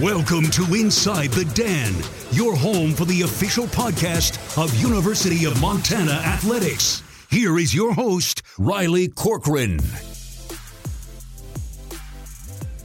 Welcome to Inside the Den, your home for the official podcast of University of Montana Athletics. Here is your host, Riley Corcoran.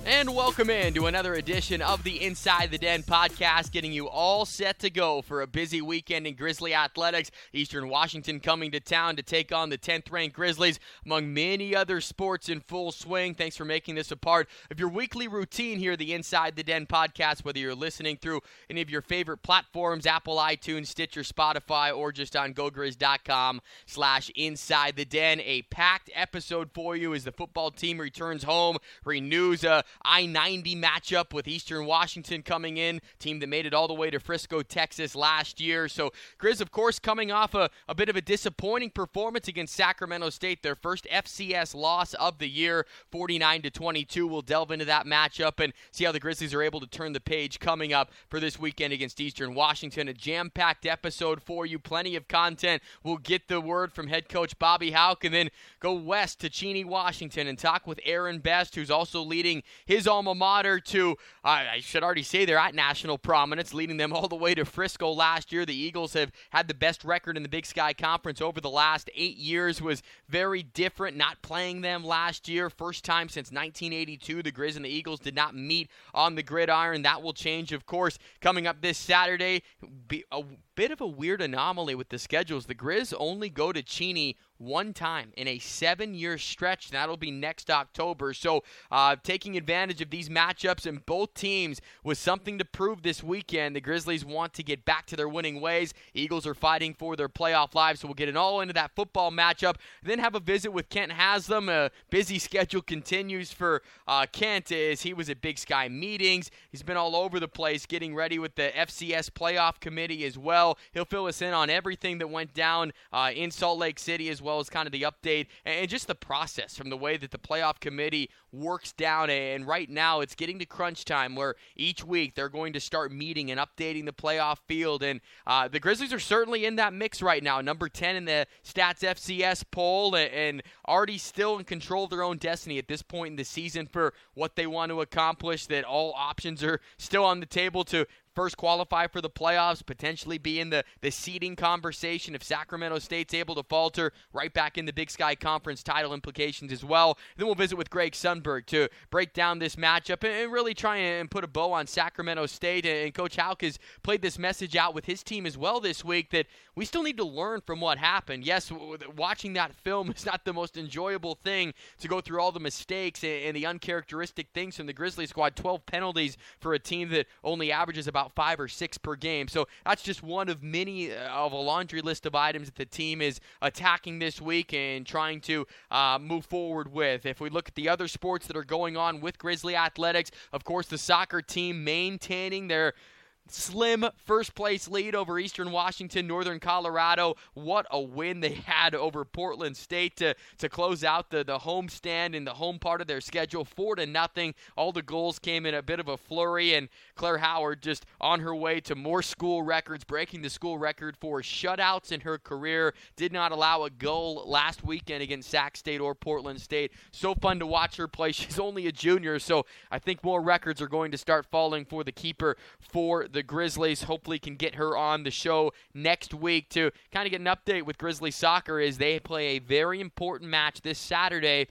And welcome in to another edition of the Inside the Den podcast, getting you all set to go for a busy weekend in Grizzly athletics. Eastern Washington coming to town to take on the 10th ranked Grizzlies, among many other sports in full swing. Thanks for making this a part of your weekly routine here, the Inside the Den podcast, whether you're listening through any of your favorite platforms, Apple, iTunes, Stitcher, Spotify, or just on gogriz.com slash Inside the Den. A packed episode for you as the football team returns home, renews a I 90 matchup with Eastern Washington coming in, team that made it all the way to Frisco, Texas last year. So, Grizz, of course, coming off a, a bit of a disappointing performance against Sacramento State, their first FCS loss of the year, 49 to 22. We'll delve into that matchup and see how the Grizzlies are able to turn the page coming up for this weekend against Eastern Washington. A jam packed episode for you, plenty of content. We'll get the word from head coach Bobby Hauck and then go west to Cheney, Washington, and talk with Aaron Best, who's also leading his alma mater to, uh, I should already say they're at national prominence, leading them all the way to Frisco last year. The Eagles have had the best record in the Big Sky Conference over the last eight years, was very different not playing them last year. First time since 1982, the Grizz and the Eagles did not meet on the gridiron. That will change, of course, coming up this Saturday. Be a bit of a weird anomaly with the schedules. The Grizz only go to Cheney one time in a seven year stretch. That'll be next October. So, uh, taking advantage of these matchups and both teams with something to prove this weekend. The Grizzlies want to get back to their winning ways. Eagles are fighting for their playoff lives. So, we'll get it all into that football matchup. Then have a visit with Kent Haslam. A busy schedule continues for uh, Kent as he was at Big Sky meetings. He's been all over the place getting ready with the FCS playoff committee as well. He'll fill us in on everything that went down uh, in Salt Lake City as well well as kind of the update and just the process from the way that the playoff committee works down. And right now, it's getting to crunch time where each week they're going to start meeting and updating the playoff field. And uh, the Grizzlies are certainly in that mix right now. Number 10 in the Stats FCS poll and already still in control of their own destiny at this point in the season for what they want to accomplish. That all options are still on the table to first qualify for the playoffs, potentially be in the, the seeding conversation if Sacramento State's able to falter, right back in the Big Sky Conference title implications as well. Then we'll visit with Greg Sundberg to break down this matchup and really try and put a bow on Sacramento State. And Coach Hauck has played this message out with his team as well this week that we still need to learn from what happened. Yes, watching that film is not the most enjoyable thing to go through all the mistakes and the uncharacteristic things from the Grizzlies squad. 12 penalties for a team that only averages about five or six per game. So that's just one of many uh, of a laundry list of items that the team is attacking this week and trying to uh, move forward with. If we look at the other sports that are going on with Grizzly Athletics, of course, the soccer team maintaining their slim first place lead over Eastern Washington, Northern Colorado. What a win they had over Portland State to, to close out the, the home stand in the home part of their schedule. Four to nothing. All the goals came in a bit of a flurry, and Claire Howard just on her way to more school records, breaking the school record for shutouts in her career. Did not allow a goal last weekend against Sac State or Portland State. So fun to watch her play. She's only a junior, so I think more records are going to start falling for the keeper for the the Grizzlies. Hopefully, can get her on the show next week to kind of get an update with Grizzly soccer as they play a very important match this Saturday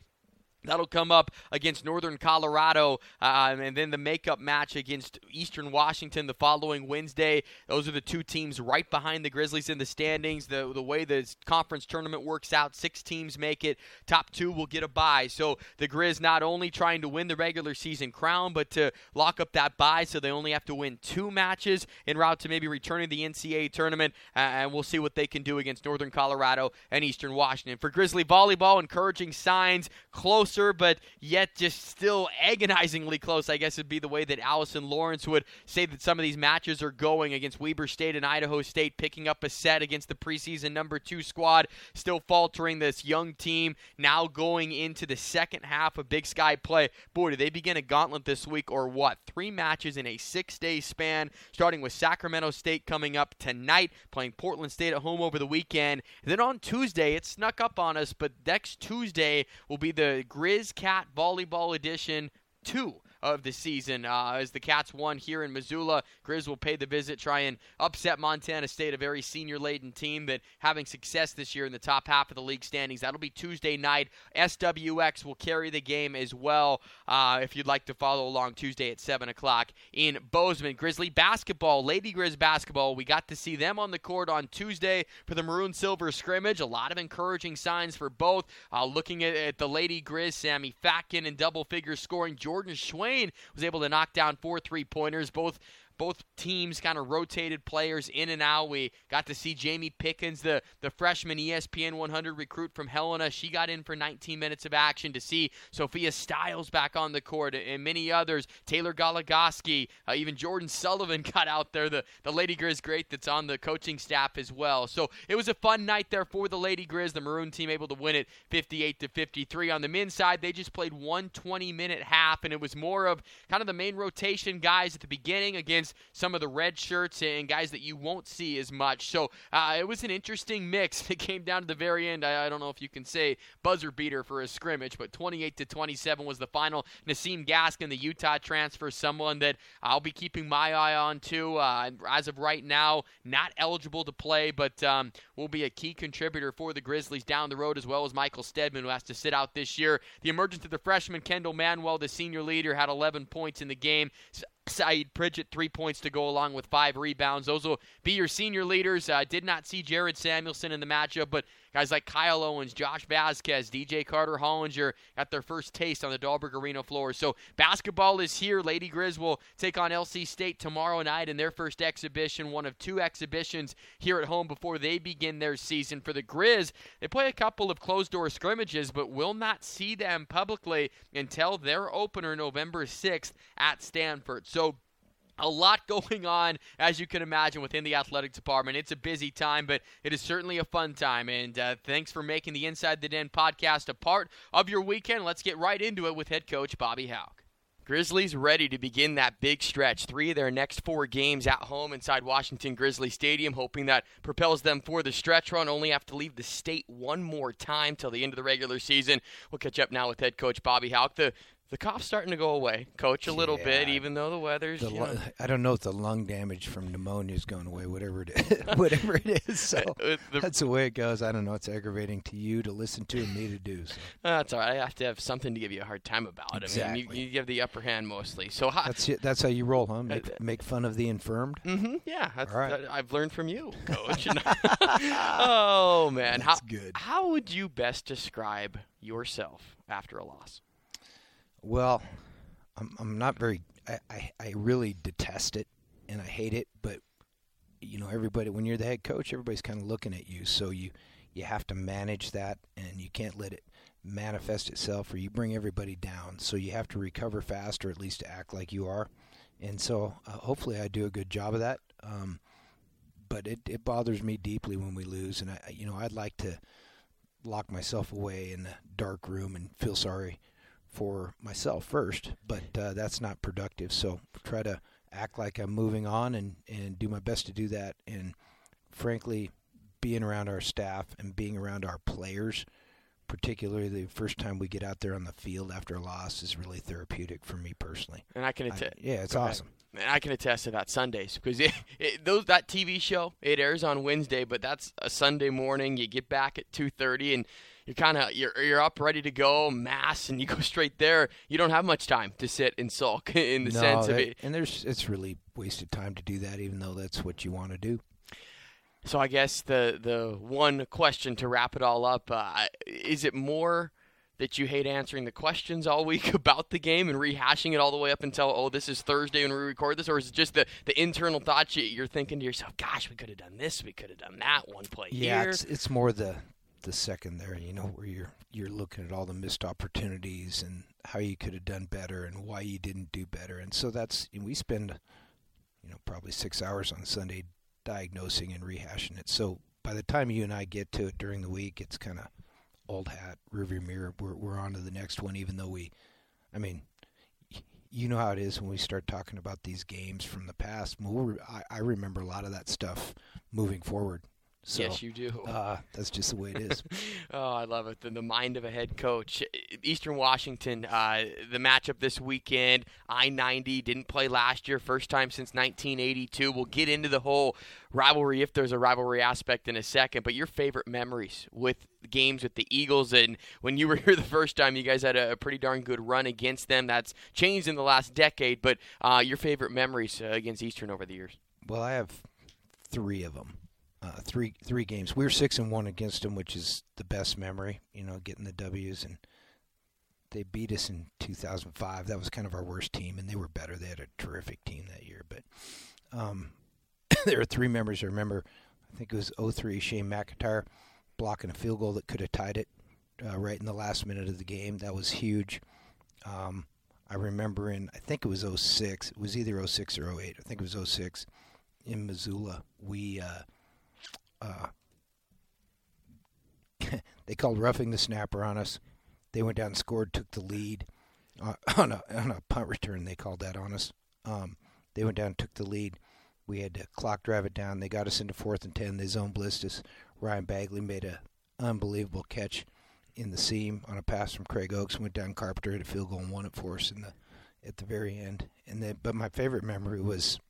That'll come up against Northern Colorado, uh, and then the makeup match against Eastern Washington the following Wednesday. Those are the two teams right behind the Grizzlies in the standings. The the way the conference tournament works out, six teams make it. Top two will get a bye. So the Grizz not only trying to win the regular season crown, but to lock up that bye, so they only have to win two matches en route to maybe returning the NCAA tournament. Uh, and we'll see what they can do against Northern Colorado and Eastern Washington. For Grizzly volleyball, encouraging signs closer closer, but yet just still agonizingly close, I guess would be the way that Allison Lawrence would say that some of these matches are going against Weber State and Idaho State, picking up a set against the preseason number two squad, still faltering this young team, now going into the second half of Big Sky play. Boy, do they begin a gauntlet this week or what? Three matches in a six day span, starting with Sacramento State coming up tonight, playing Portland State at home over the weekend. Then on Tuesday, it snuck up on us, but next Tuesday will be the Grizz Cat Volleyball Edition 2 of the season. Uh, as the Cats won here in Missoula, Grizz will pay the visit, try and upset Montana State, a very senior laden team that having success this year in the top half of the league standings. That'll be Tuesday night. SWX will carry the game as well. Uh, if you'd like to follow along Tuesday at 7 o'clock in Bozeman. Grizzly basketball, Lady Grizz basketball. We got to see them on the court on Tuesday for the maroon silver scrimmage. A lot of encouraging signs for both. Uh, looking at, at, the Lady Grizz, Sammy Fatkin in double figures scoring. Jordan Schweyen was able to knock down four three pointers. Both both teams kind of rotated players in and out. We got to see Jamie Pickens, the, the freshman ESPN 100 recruit from Helena. She got in for 19 minutes of action to see Sophia Stiles back on the court and many others. Taylor Goligoski, uh, even Jordan Sullivan got out there, the, the Lady Grizz great that's on the coaching staff as well. So it was a fun night there for the Lady Grizz. The Maroon team able to win it 58 to 53. On the men's side, they just played one 20 minute half, and it was more of kind of the main rotation guys at the beginning against some of the red shirts and guys that you won't see as much. So uh, it was an interesting mix. It came down to the very end. I, I, don't know if you can say buzzer beater for a scrimmage, but 28 to 27 was the final. Naseem Gaskin, the Utah transfer, someone that I'll be keeping my eye on too. Uh, as of right now, not eligible to play, but um, will be a key contributor for the Grizzlies down the road, as well as Michael Steadman, who has to sit out this year. The emergence of the freshman Kendal Manuel, the senior leader, had 11 points in the game. Sayeed Pridgett, three points to go along with five rebounds. Those will be your senior leaders. I uh, did not see Jared Samuelson in the matchup, but Guys like Kyle Owens, Josh Vazquez, DJ Carter Hollinger got their first taste on the Dahlberg Arena floor. So basketball is here. Lady Grizz will take on LC State tomorrow night in their first exhibition, one of two exhibitions here at home before they begin their season. For the Grizz, they play a couple of closed door scrimmages, but will not see them publicly until their opener November 6th at Stanford. So a lot going on, as you can imagine, within the athletic department. It's a busy time, but it is certainly a fun time. And uh, thanks for making the Inside the Den podcast a part of your weekend. Let's get right into it with head coach Bobby Hauck. Grizzlies ready to begin that big stretch. Three of their next four games at home inside Washington Grizzly Stadium, hoping that propels them for the stretch run. Only have to leave the state one more time till the end of the regular season. We'll catch up now with head coach Bobby Hauck. The The cough's starting to go away, coach, a little bit, even though the weather's. The you lu- know, I don't know if the lung damage from pneumonia is going away, whatever it is. whatever it is. So Uh, the- that's the way it goes. I don't know. It's aggravating to you to listen to and me to do. So that's all right. I have to have something to give you a hard time about. I mean, Exactly. you, you have the upper hand mostly. So how? that's it. That's how you roll, huh? Make, make fun of the infirmed. hmm yeah, that's, All right. that- I've learned from you, coach. oh man, how That's good. how would you best describe yourself after a loss? Well, I'm I'm not very. I, I I really detest it and I hate it. But you know, everybody when you're the head coach, everybody's kind of looking at you, so you you have to manage that, and you can't let it manifest itself, or you bring everybody down. So you have to recover fast, or at least act like you are. And so, uh, hopefully, I do a good job of that. Um, but it, it bothers me deeply when we lose, and I you know I'd like to lock myself away in a dark room and feel sorry for myself first, but uh, that's not productive. So try to act like I'm moving on and, and do my best to do that. And frankly, being around our staff and being around our players, particularly the first time we get out there on the field after a loss, is really therapeutic for me personally. And I can attest. yeah, it's awesome. And I can attest to that Sundays because it, it, those that TV show it airs on Wednesday, but that's a Sunday morning. You get back at two thirty, and you're kind of you're you're up ready to go mass, and you go straight there. You don't have much time to sit and sulk in the no, sense of it. and there's it's really wasted time to do that, even though that's what you want to do. So I guess the the one question to wrap it all up uh, is it more that you hate answering the questions all week about the game and rehashing it all the way up until oh this is Thursday when we record this, or is it just the the internal thoughts you- you're thinking to yourself, gosh, we could have done this, we could have done that one play Yeah, here. it's it's more the the second there, you know, where you're you're looking at all the missed opportunities and how you could have done better and why you didn't do better. And so that's and we spend you know probably 6 hours on Sunday diagnosing and rehashing it. So by the time you and I get to it during the week, it's kind of old hat, rearview mirror. We're we're on to the next one even though we I mean you know how it is when we start talking about these games from the past. I, I remember a lot of that stuff moving forward. So, yes, you do. uh, that's just the way it is. oh, I love it. The, the mind of a head coach. Eastern Washington, uh, the matchup this weekend, I 90, didn't play last year, first time since 1982. We'll get into the whole rivalry, if there's a rivalry aspect, in a second. But your favorite memories with games with the Eagles, and when you were here the first time, you guys had a, a pretty darn good run against them. That's changed in the last decade, but uh, your favorite memories uh, against Eastern over the years. well, I have three of them. Uh, three three games. We were six and one against them, which is the best memory. You know, getting the W's, and they beat us in 2005. That was kind of our worst team, and they were better. They had a terrific team that year. But um, there are three memories I remember. I think it was 03 Shane McIntyre blocking a field goal that could have tied it uh, right in the last minute of the game. That was huge. Um, I remember in I think it was 06. It was either 06 or 08. I think it was 06 in Missoula. We uh, uh, they called roughing the snapper on us. They went down and scored, took the lead uh, on a on a punt return. They called that on us. Um, they went down and took the lead. We had to clock drive it down. They got us into fourth and ten. They zone blitzed us. Ryan Bagley made a unbelievable catch in the seam on a pass from Craig Ochs. Went down Carpenter hit a field goal and won it for us in the at the very end. And then, but my favorite memory was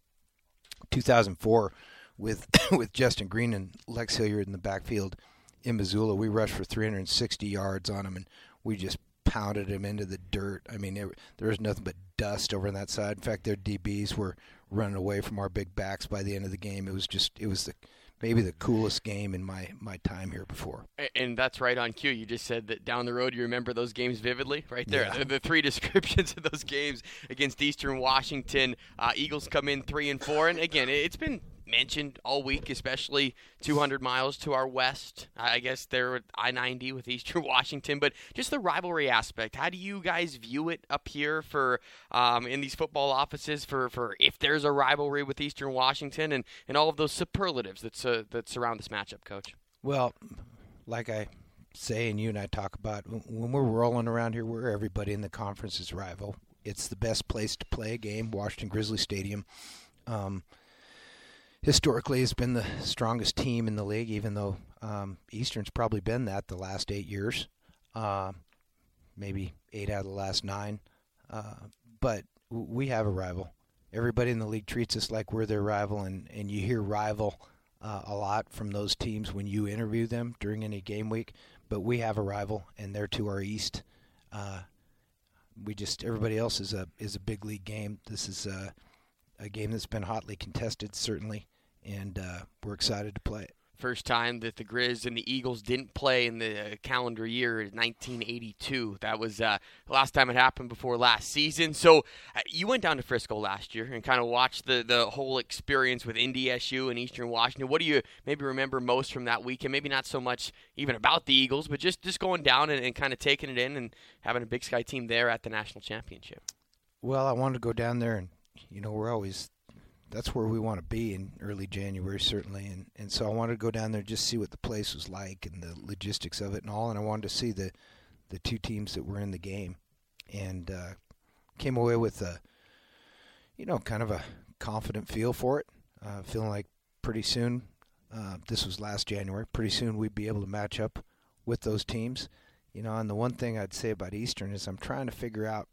2004 with with Justin Green and Lex Hilliard in the backfield in Missoula. We rushed for 360 yards on him, and we just pounded him into the dirt. I mean, there, there was nothing but dust over on that side. In fact, their DBs were running away from our big backs by the end of the game. It was just, it was the maybe the coolest game in my my time here before. And that's right on cue. You just said that down the road you remember those games vividly, right there. Yeah. The, the three descriptions of those games against Eastern Washington. Uh, Eagles come in three and four, and again, it's been mentioned all week, especially 200 miles to our west. I guess they're I-90 with Eastern Washington, but just the rivalry aspect. How do you guys view it up here for um, in these football offices for, for if there's a rivalry with Eastern Washington and, and all of those superlatives that that surround this matchup, Coach? Well, like I say, and you and I talk about, when we're rolling around here, we're everybody in the conference's rival. It's the best place to play a game, Washington Grizzly Stadium. Um, historically, it's been the strongest team in the league, even though um, Eastern's probably been that the last eight years, uh, maybe eight out of the last nine. Uh, but we have a rival. Everybody in the league treats us like we're their rival, and, and you hear rival uh, a lot from those teams when you interview them during any game week. But we have a rival, and they're to our east. Uh, we just everybody else is a is a big league game. This is a, a game that's been hotly contested, certainly, and uh, we're excited to play it. First time that the Grizz and the Eagles didn't play in the calendar year is 1982. That was uh, the last time it happened before last season. So uh, you went down to Frisco last year and kind of watched the, the whole experience with NDSU and Eastern Washington. What do you maybe remember most from that weekend? Maybe not so much even about the Eagles, but just, just going down and, and kind of taking it in and having a Big Sky team there at the national championship. Well, I wanted to go down there, and you know we're always that's where we want to be in early January, certainly. And and so I wanted to go down there and just see what the place was like and the logistics of it and all. And I wanted to see the the two teams that were in the game, and uh, came away with a you know kind of a confident feel for it, uh, feeling like pretty soon. Uh, this was last January. Pretty soon we'd be able to match up with those teams, you know. And the one thing I'd say about Eastern is I'm trying to figure out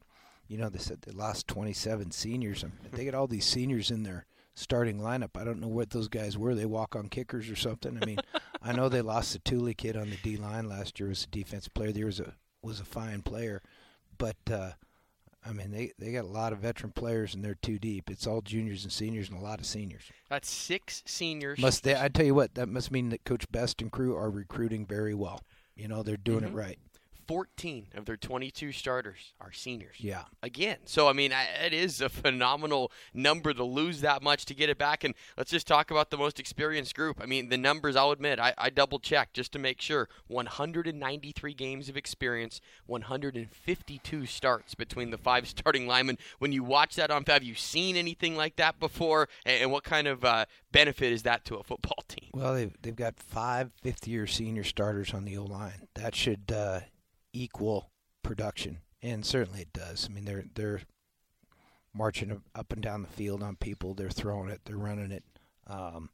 you know, they said they lost 27 seniors. I mean, they get all these seniors in their starting lineup. I don't know what those guys were. They walk on kickers or something. I mean, I know they lost the Thule kid on the D line last year. Was a defensive player. There was a was a fine player, but uh, I mean, they they got a lot of veteran players and they're too deep. It's all juniors and seniors and a lot of seniors. That's six seniors. Must they? I tell you what, that must mean that Coach Best and crew are recruiting very well. You know, they're doing mm-hmm. it right. 14 of their 22 starters are seniors. Yeah. Again. So, I mean, it is a phenomenal number to lose that much to get it back. And let's just talk about the most experienced group. I mean, the numbers, I'll admit, I, I double checked just to make sure 193 games of experience, 152 starts between the five starting linemen. When you watch that on have you seen anything like that before? And, and what kind of uh, benefit is that to a football team? Well, they've, they've got five fifth year senior starters on the O line. That should. Uh, equal production, and certainly it does. I mean, they're they're marching up and down the field on people. They're throwing it. They're running it. Um,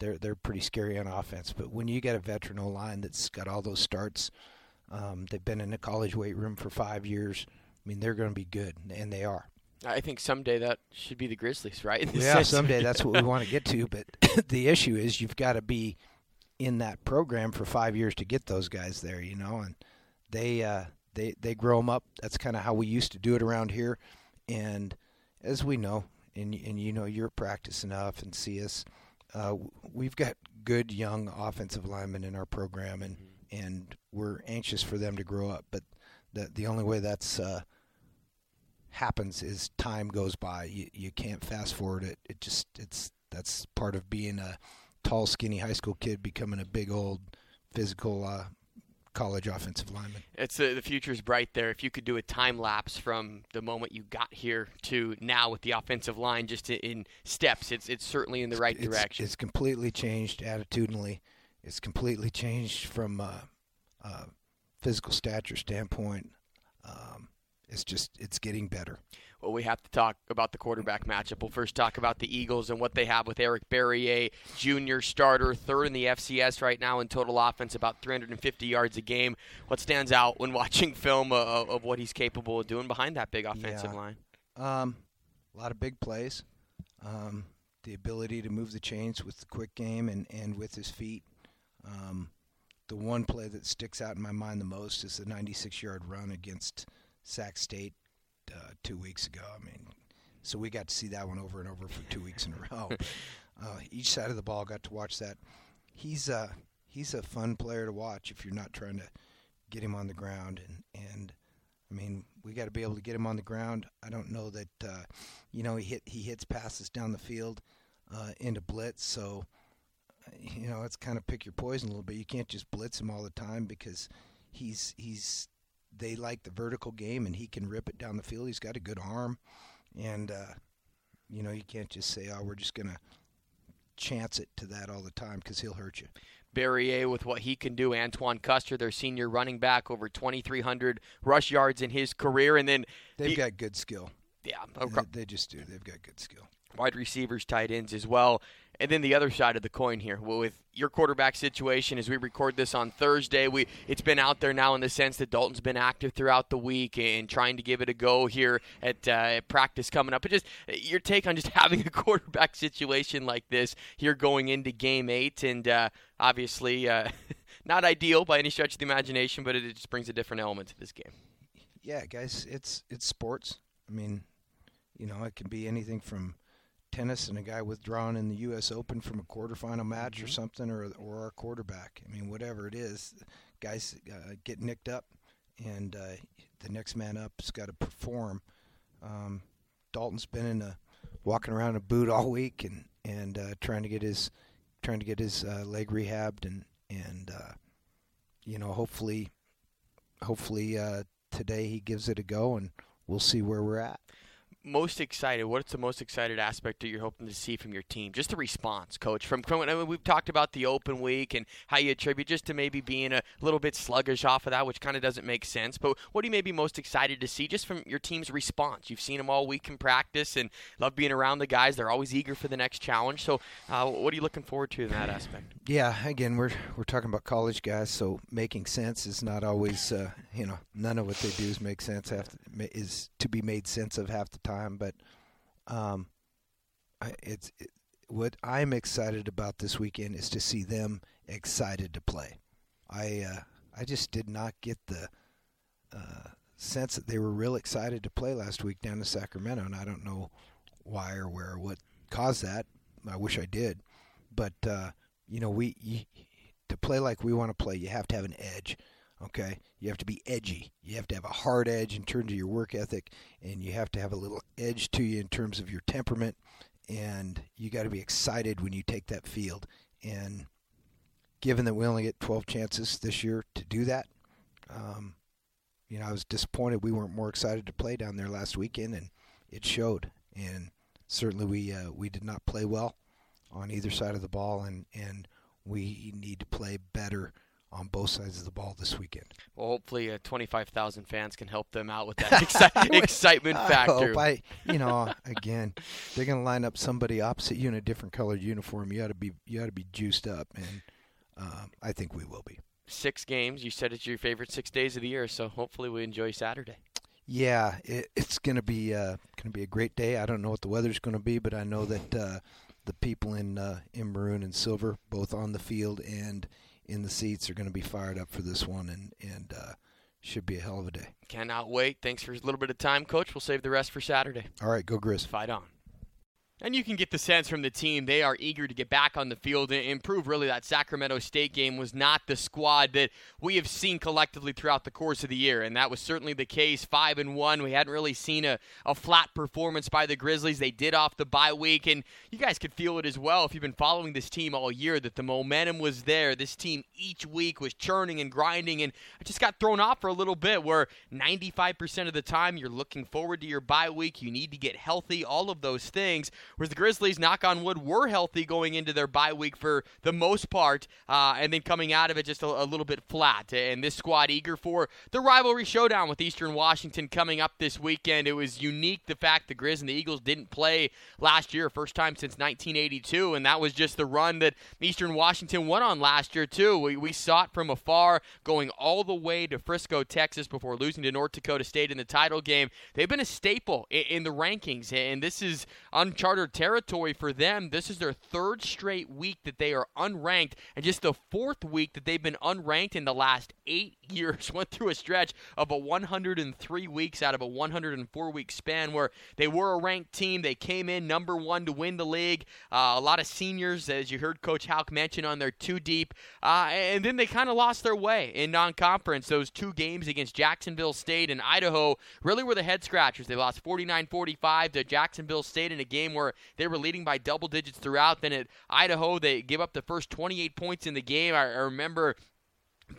they're they're pretty scary on offense. But when you get a veteran O line that's got all those starts, um, they've been in the college weight room for five years. I mean, they're going to be good, and they are. I think someday that should be the Grizzlies, right? Yeah, someday that's what we want to get to. But the issue is you've got to be in that program for five years to get those guys there, you know, and they uh, they they grow them up. That's kind of how we used to do it around here. And as we know, and and you know, you're practice enough and see us. Uh, we've got good young offensive linemen in our program, and mm-hmm. and we're anxious for them to grow up. But the the only way that's uh, happens is time goes by. You you can't fast forward it. It just it's that's part of being a tall, skinny high school kid becoming a big old physical uh, college offensive lineman. It's uh, the future's bright there. If you could do a time lapse from the moment you got here to now with the offensive line, just in steps, it's it's certainly in the right it's, direction. It's completely changed attitudinally. It's completely changed from a, a physical stature standpoint. Um, it's just it's getting better well, we have to talk about the quarterback matchup. We'll first talk about the Eagles and what they have with Eric Barriere, junior starter, third in the FCS right now in total offense, about 350 yards a game. What stands out when watching film of, of what he's capable of doing behind that big offensive yeah. line? Um, a lot of big plays. Um, the ability to move the chains with the quick game and, and with his feet. Um, the one play that sticks out in my mind the most is the 96 yard run against Sac State uh, two weeks ago. I mean, so we got to see that one over and over for two weeks in a row. uh, each side of the ball got to watch that. He's uh, he's a fun player to watch if you're not trying to get him on the ground and and I mean we got to be able to get him on the ground. I don't know that uh, you know he hit he hits passes down the field uh, into blitz, so you know it's kind of pick your poison a little bit. You can't just blitz him all the time because he's he's they like the vertical game, and he can rip it down the field. He's got a good arm, and uh, you know you can't just say, "Oh, we're just gonna chance it to that all the time" because he'll hurt you. Barriere with what he can do. Antoine Custer, their senior running back, over 2,300 rush yards in his career, and then they've the, got good skill. Yeah, they, they just do. They've got good skill. Wide receivers, tight ends as well. And then the other side of the coin here, with your quarterback situation, as we record this on Thursday, we it's been out there now in the sense that Dalton's been active throughout the week and trying to give it a go here at, uh, at practice coming up. But just your take on just having a quarterback situation like this here going into Game Eight, and uh, obviously uh, not ideal by any stretch of the imagination, but it just brings a different element to this game. Yeah, guys, it's it's sports. I mean, you know, it can be anything from tennis and a guy withdrawing in the U.S. Open from a quarterfinal match or something, or or our quarterback. I mean, whatever it is, guys uh, get nicked up, and uh, the next man up's got to perform. Um, Dalton's been in a walking around in a boot all week and and uh, trying to get his trying to get his uh, leg rehabbed and and uh, you know hopefully hopefully uh, today he gives it a go and we'll see where we're at most excited? What's the most excited aspect that you're hoping to see from your team? Just the response, coach. From, from I mean, we've talked about the open week and how you attribute just to maybe being a little bit sluggish off of that, which kind of doesn't make sense. But what are you maybe most excited to see just from your team's response? You've seen them all week in practice and love being around the guys. They're always eager for the next challenge. So, uh, what are you looking forward to in that aspect? Yeah, again, we're we're talking about college guys, so making sense is not always uh, you know none of what they do is make sense half is to be made sense of half the time, but um, it's it, what I'm excited about this weekend is to see them excited to play. I uh, I just did not get the uh, sense that they were real excited to play last week down in Sacramento, and I don't know why or where or what caused that. I wish I did, but uh, you know we you, to play like we want to play, you have to have an edge. Okay, you have to be edgy. You have to have a hard edge in terms of your work ethic, and you have to have a little edge to you in terms of your temperament. And you got to be excited when you take that field. And given that we only get 12 chances this year to do that, um, you know, I was disappointed we weren't more excited to play down there last weekend, and it showed. And certainly we uh, we did not play well on either side of the ball, and and we need to play better on both sides of the ball this weekend. Well, hopefully, uh, 25,000 fans can help them out with that exci- excitement I factor. I, you know, again, they're going to line up somebody opposite you in a different colored uniform. You ought to be, you ought to be juiced up, and um, I think we will be. Six games. You said it's your favorite six days of the year, so hopefully we enjoy Saturday. Yeah, it, it's going to be uh, going to be a great day. I don't know what the weather's going to be, but I know that uh, the people in uh, in maroon and silver, both on the field and in the seats are going to be fired up for this one, and and uh, should be a hell of a day. Cannot wait. Thanks for a little bit of time, Coach. We'll save the rest for Saturday. All right, go Grizz. Fight on. And you can get the sense from the team they are eager to get back on the field and improve. Really, that Sacramento State game was not the squad that we have seen collectively throughout the course of the year, and that was certainly the case. Five and one, we hadn't really seen a, a flat performance by the Grizzlies. They did off the bye week, and you guys could feel it as well if you've been following this team all year. That the momentum was there. This team each week was churning and grinding, and I just got thrown off for a little bit. Where 95% of the time you're looking forward to your bye week, you need to get healthy, all of those things. Whereas the Grizzlies, knock on wood, were healthy going into their bye week for the most part, uh, and then coming out of it just a, a, little bit flat. And this squad eager for the rivalry showdown with Eastern Washington coming up this weekend. It was unique the fact the Grizz and the Eagles didn't play last year, first time since 1982, and that was just the run that Eastern Washington went on last year too. We, we saw it from afar, going all the way to Frisco, Texas, before losing to North Dakota State in the title game. They've been a staple in, in the rankings, and this is uncharted territory for them. This is their third straight week that they are unranked, and just the fourth week that they've been unranked in the last eight years. Went through a stretch of a 103 weeks out of a 104 week span where they were a ranked team. They came in number one to win the league. Uh, a lot of seniors, as you heard Coach Hauck mention, on their two deep, uh, and then they kind of lost their way in non-conference. Those two games against Jacksonville State and Idaho really were the head scratchers. They lost 49-45 to Jacksonville State in a game where they were leading by double digits throughout. Then at Idaho, they give up the first 28 points in the game. I, I remember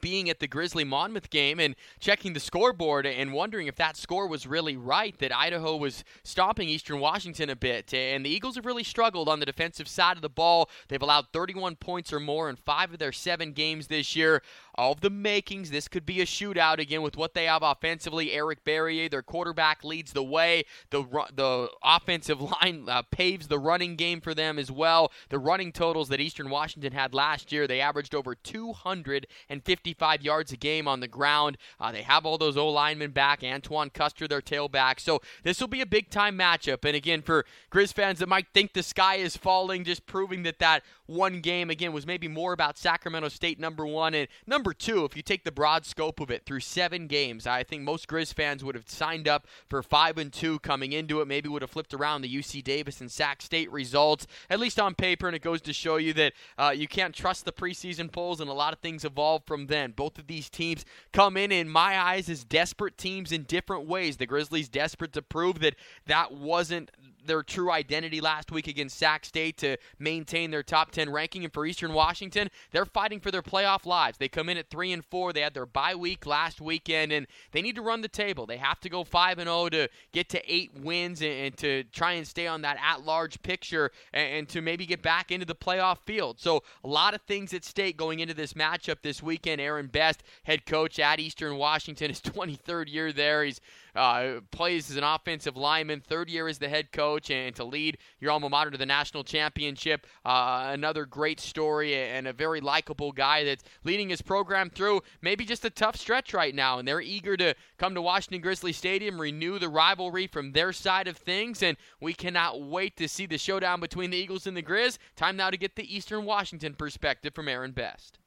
being at the Grizzly Monmouth game and checking the scoreboard and wondering if that score was really right, that Idaho was stopping Eastern Washington a bit. And the Eagles have really struggled on the defensive side of the ball. They've allowed 31 points or more in five of their seven games this year. All of the makings, this could be a shootout again with what they have offensively. Eric Barriere, their quarterback, leads the way. The, the offensive line uh, paves the running game for them as well. The running totals that Eastern Washington had last year, they averaged over 250 55 yards a game on the ground. Uh, they have all those O linemen back. Antoine Custer, their tailback. So this will be a big time matchup. And again, for Grizz fans that might think the sky is falling, just proving that that one game again was maybe more about Sacramento State number one and number two. If you take the broad scope of it through seven games, I think most Grizz fans would have signed up for five and two coming into it. Maybe would have flipped around the UC Davis and Sac State results, at least on paper. And it goes to show you that uh, you can't trust the preseason polls, and a lot of things evolve from then. Both of these teams come in, in my eyes, as desperate teams in different ways. The Grizzlies desperate to prove that that wasn't their true identity last week against Sac State to maintain their top 10 ranking. And for Eastern Washington, they're fighting for their playoff lives. They come in at 3 and 4. They had their bye week last weekend and they need to run the table. They have to go 5 and 0 to get to 8 wins and, and to try and stay on that at-large picture and, and to maybe get back into the playoff field. So, a lot of things at stake going into this matchup this weekend. Aaron Best, head coach at Eastern Washington, his 23rd year there. He's uh, plays as an offensive lineman, third year as the head coach, and to lead your alma mater to the national championship. Uh, another great story and a very likable guy that's leading his program through maybe just a tough stretch right now. And they're eager to come to Washington Grizzly Stadium, renew the rivalry from their side of things, and we cannot wait to see the showdown between the Eagles and the Grizz. Time now to get the Eastern Washington perspective from Aaron Best.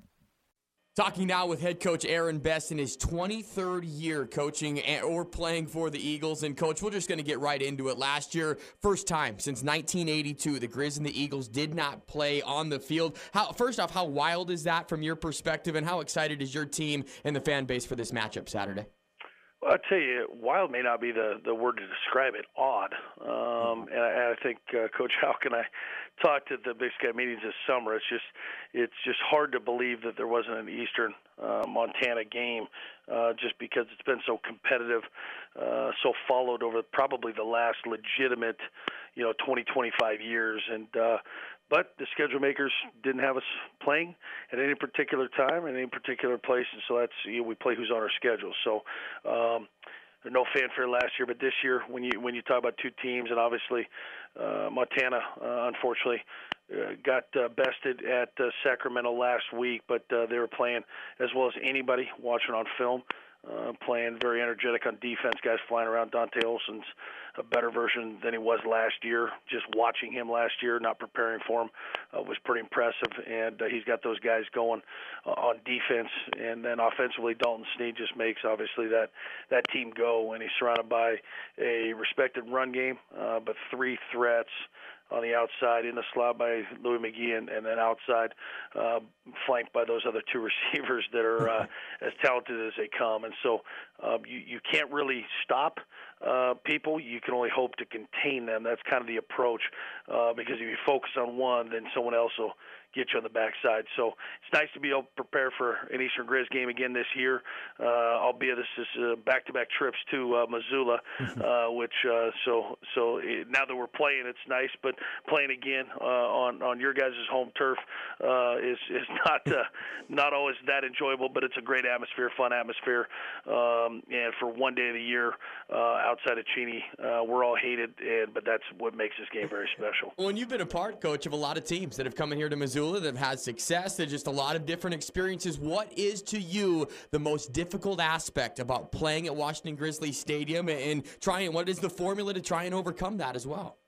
Talking now with head coach Aaron Best in his 23rd year coaching eh, or playing for the Eagles. And, coach, we're just going to get right into it. Last year, first time since 1982, the Grizz and the Eagles did not play on the field. How, first off, how wild is that from your perspective, and how excited is your team and the fan base for this matchup Saturday? Well, I'll tell you, wild may not be the, the word to describe it. Odd, um, and, I, I think uh, Coach Hauck and I talked at the Big Sky meetings this summer. It's just it's just hard to believe that there wasn't an Eastern uh, Montana game, uh, just because it's been so competitive, uh, so followed over probably the last legitimate, you know, 20 25 years, and uh, but the schedule makers didn't have us playing at any particular time in any particular place, and so that's you know, we play who's on our schedule. So. Um, there's no fanfare last year, but this year, when you when you talk about two teams, and obviously uh, Montana, uh, unfortunately, uh, got uh, bested at uh, Sacramento last week, but uh, they were playing as well as anybody watching on film. Playing very energetic on defense, guys flying around. Dante Olson's a better version than he was last year. Just watching him last year, not preparing for him, uh, was pretty impressive. And uh, he's got those guys going uh, on defense, and then offensively, Dalton Sneed just makes obviously that that team go. And he's surrounded by a respected run game, uh, but three threats on the outside in the slot by Louie-McGee, and, and then outside uh, flanked by those other two receivers that are uh, as talented as they come. And so uh, you you can't really stop uh, people. You can only hope to contain them. That's kind of the approach uh, because if you focus on one, then someone else will get you on the backside. So it's nice to be able to prepare for an Eastern Grizz game again this year, uh, albeit this is uh, back-to-back trips to uh, Missoula, uh, which uh, so so it, now that we're playing, it's nice. But playing again uh, on on your guys' home turf uh, is is not uh, not always that enjoyable, but it's a great atmosphere, fun atmosphere, um, and for one day of the year uh, outside of Cheney, uh, we're all hated, and but that's what makes this game very special. When you've been a part, coach, of a lot of teams that have come in here to Missoula Missoula that have had success. There's just a lot of different experiences. What is to you the most difficult aspect about playing at Washington Grizzly Stadium and trying? What is the formula to try and overcome that as well?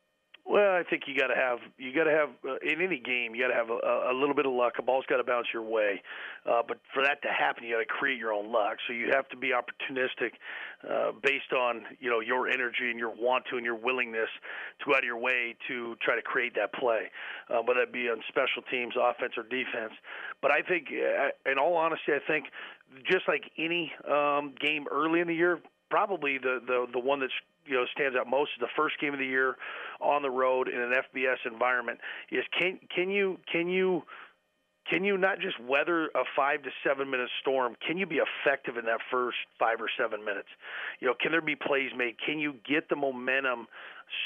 Well, I think you got to have you got to have uh, in any game you got to have a, a little bit of luck. A ball's got to bounce your way, uh, but for that to happen, you got to create your own luck. So you have to be opportunistic, uh, based on you know your energy and your want to and your willingness to go out of your way to try to create that play, uh, whether that be on special teams, offense or defense. But I think, uh, in all honesty, I think just like any um, game early in the year, probably the the the one that's you know stands out most is the first game of the year on the road in an FBS environment. Is can can you can you can you not just weather a five to seven minute storm? Can you be effective in that first five or seven minutes? You know, can there be plays made? Can you get the momentum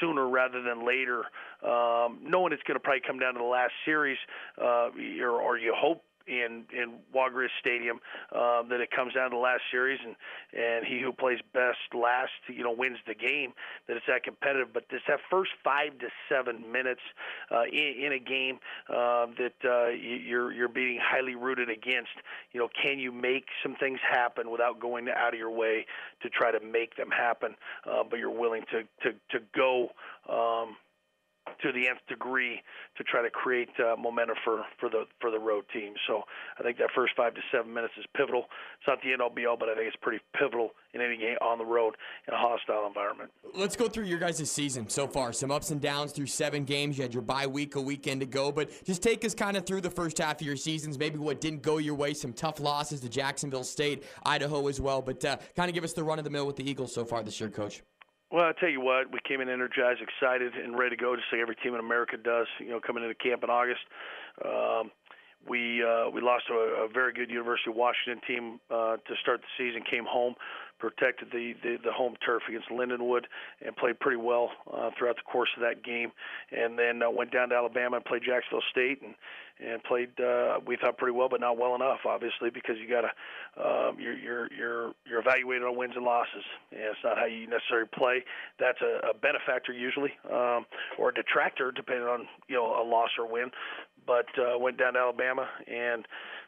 sooner rather than later? Um, knowing it's going to probably come down to the last series, uh, or, or you hope in in Wagerush Stadium uh, that it comes down to the last series. And and he who plays best last you know wins the game that it's that competitive. But this that first five to seven minutes uh, in, in a game uh, that uh, you're you're being highly rooted against you know can you make some things happen without going out of your way to try to make them happen? Uh, but you're willing to to to go um, to the nth degree to try to create uh, momentum for, for the for the road team. So I think that first five to seven minutes is pivotal. It's not the end all be all, but I think it's pretty pivotal in any game on the road in a hostile environment. Let's go through your guys' season so far. Some ups and downs through seven games. You had your bye week, a weekend to go, but just take us kind of through the first half of your seasons. Maybe what didn't go your way. Some tough losses to Jacksonville State, Idaho as well. But uh, kind of give us the run of the mill with the Eagles so far this year, Coach. Well, I tell you what, we came in energized, excited, and ready to go, just like every team in America does. You know, coming into camp in August, um, we uh, we lost to a, a very good University of Washington team uh, to start the season. Came home, protected the, the the home turf against Lindenwood, and played pretty well uh, throughout the course of that game. And then uh, went down to Alabama and played Jacksonville State, and and played uh, we thought pretty well, but not well enough, obviously, because you got to um, you're you're you're you're evaluated on wins and losses. And it's not how you necessarily play. That's a, a benefactor usually, um, or a detractor depending on you know a loss or win but uh, went down to Alabama and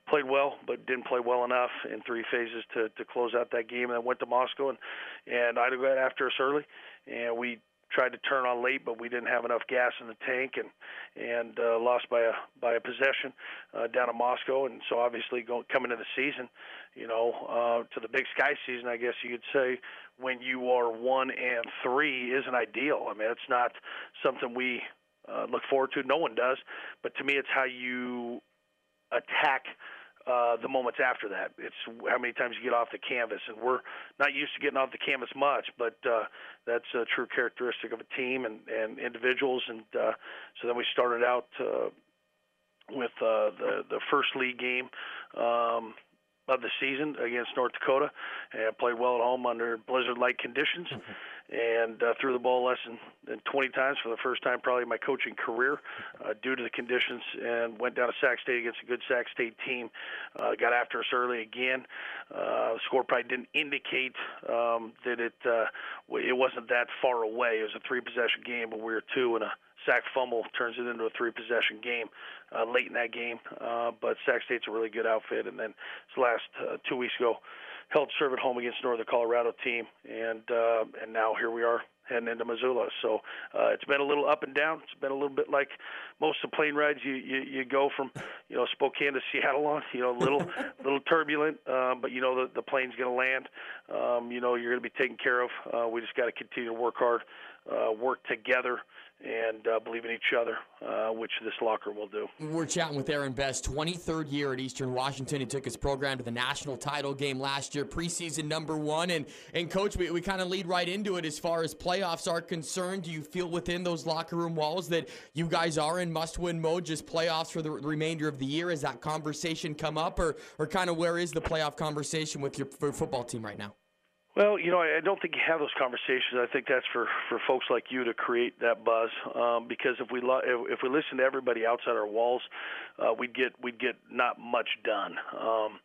played well, but didn't play well enough in three phases to to close out that game. And then went to Moscow and and Idaho got after us early, and we tried to turn on late, but we didn't have enough gas in the tank and and uh, lost by a by a possession uh, down in Moscow. And so obviously going coming into the season, you know, uh, to the Big Sky season, I guess you could say when you are one and three isn't ideal. I mean, it's not something we uh, look forward to. No one does, but to me, it's how you attack uh, the moments after that. It's how many times you get off the canvas, and we're not used to getting off the canvas much, but uh, that's a true characteristic of a team and, and individuals. And uh, so then we started out uh, with uh, the the first league game. Um, of the season against North Dakota, and played well at home under blizzard-like conditions. Mm-hmm and uh, threw the ball less than, than 20 times for the first time probably in my coaching career uh, due to the conditions and went down to Sac State against a good Sac State team. Uh, got after us early again. Uh, score probably didn't indicate um, that it uh, it wasn't that far away. It was a three possession game, but we were two and a sack fumble turns it into a three possession game uh, late in that game. Uh, but Sac State's a really good outfit. And then this last uh, two weeks ago, held serve at home against Northern Colorado team, and uh, and now here we are heading into Missoula. So uh, it's been a little up and down. It's been a little bit like most of the plane rides. You you, you go from you know Spokane to Seattle on. You know, a little little turbulent, uh, but you know the the plane's going to land. Um, you know you're going to be taken care of. Uh, we just got to continue to work hard, uh, work together and uh, believe in each other, uh, which this locker will do. We're chatting with Aaron Best, 23rd year at Eastern Washington. He took his program to the national title game last year, preseason number one. And, and coach, we, we kind of lead right into it as far as playoffs are concerned. Do you feel within those locker room walls that you guys are in must win mode, just playoffs for the remainder of the year? Has that conversation come up, or, or kind of where is the playoff conversation with your football team right now? Well, you know, I don't think you have those conversations. I think that's for for folks like you to create that buzz. Um, because if we lo- if, we listen to everybody outside our walls, uh, we'd get we'd get not much done. Um,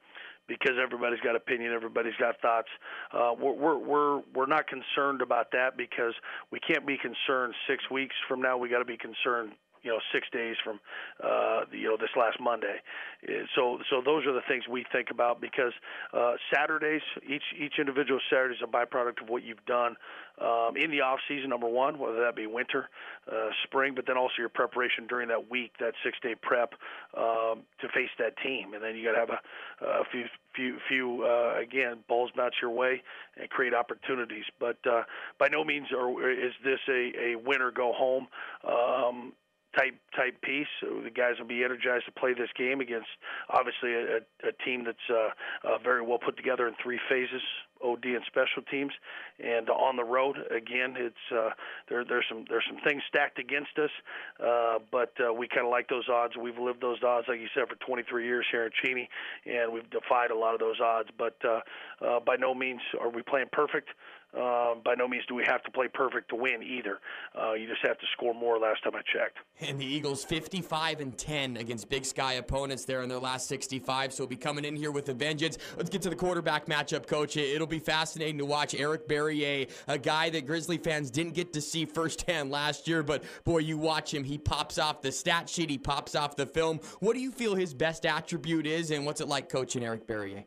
because everybody's got opinion, everybody's got thoughts. Uh, we're, we're we're we're not concerned about that because we can't be concerned six weeks from now. We got to be concerned you know six days from uh, you know this last Monday. Uh, so so those are the things we think about because uh, Saturdays each each individual Saturday is a byproduct of what you've done um, in the off season. Number one, whether that be winter, uh, spring, but then also your preparation during that week, that six day prep um, to face that team, and then you got to have a, a few few few uh, again balls bounce your way and create opportunities. But uh, by no means are, is this a, a win or go home. Um, type type piece. The guys will be energized to play this game against obviously a, a team that's uh, uh, very well put together in three phases. OD and special teams, and on the road again, it's uh, there. There's some there's some things stacked against us, uh, but uh, we kind of like those odds. We've lived those odds, like you said, for 23 years here in Cheney, and we've defied a lot of those odds. But uh, uh, by no means are we playing perfect. Uh, by no means do we have to play perfect to win either. Uh, you just have to score more. Last time I checked. And the Eagles 55 and 10 against Big Sky opponents there in their last 65. So we'll be coming in here with a vengeance. Let's get to the quarterback matchup, coach. It'll be fascinating to watch Eric Barriere, a guy that Grizzly fans didn't get to see firsthand last year, but boy, you watch him. He pops off the stat sheet. He pops off the film. What do you feel his best attribute is, and what's it like coaching Eric Barriere?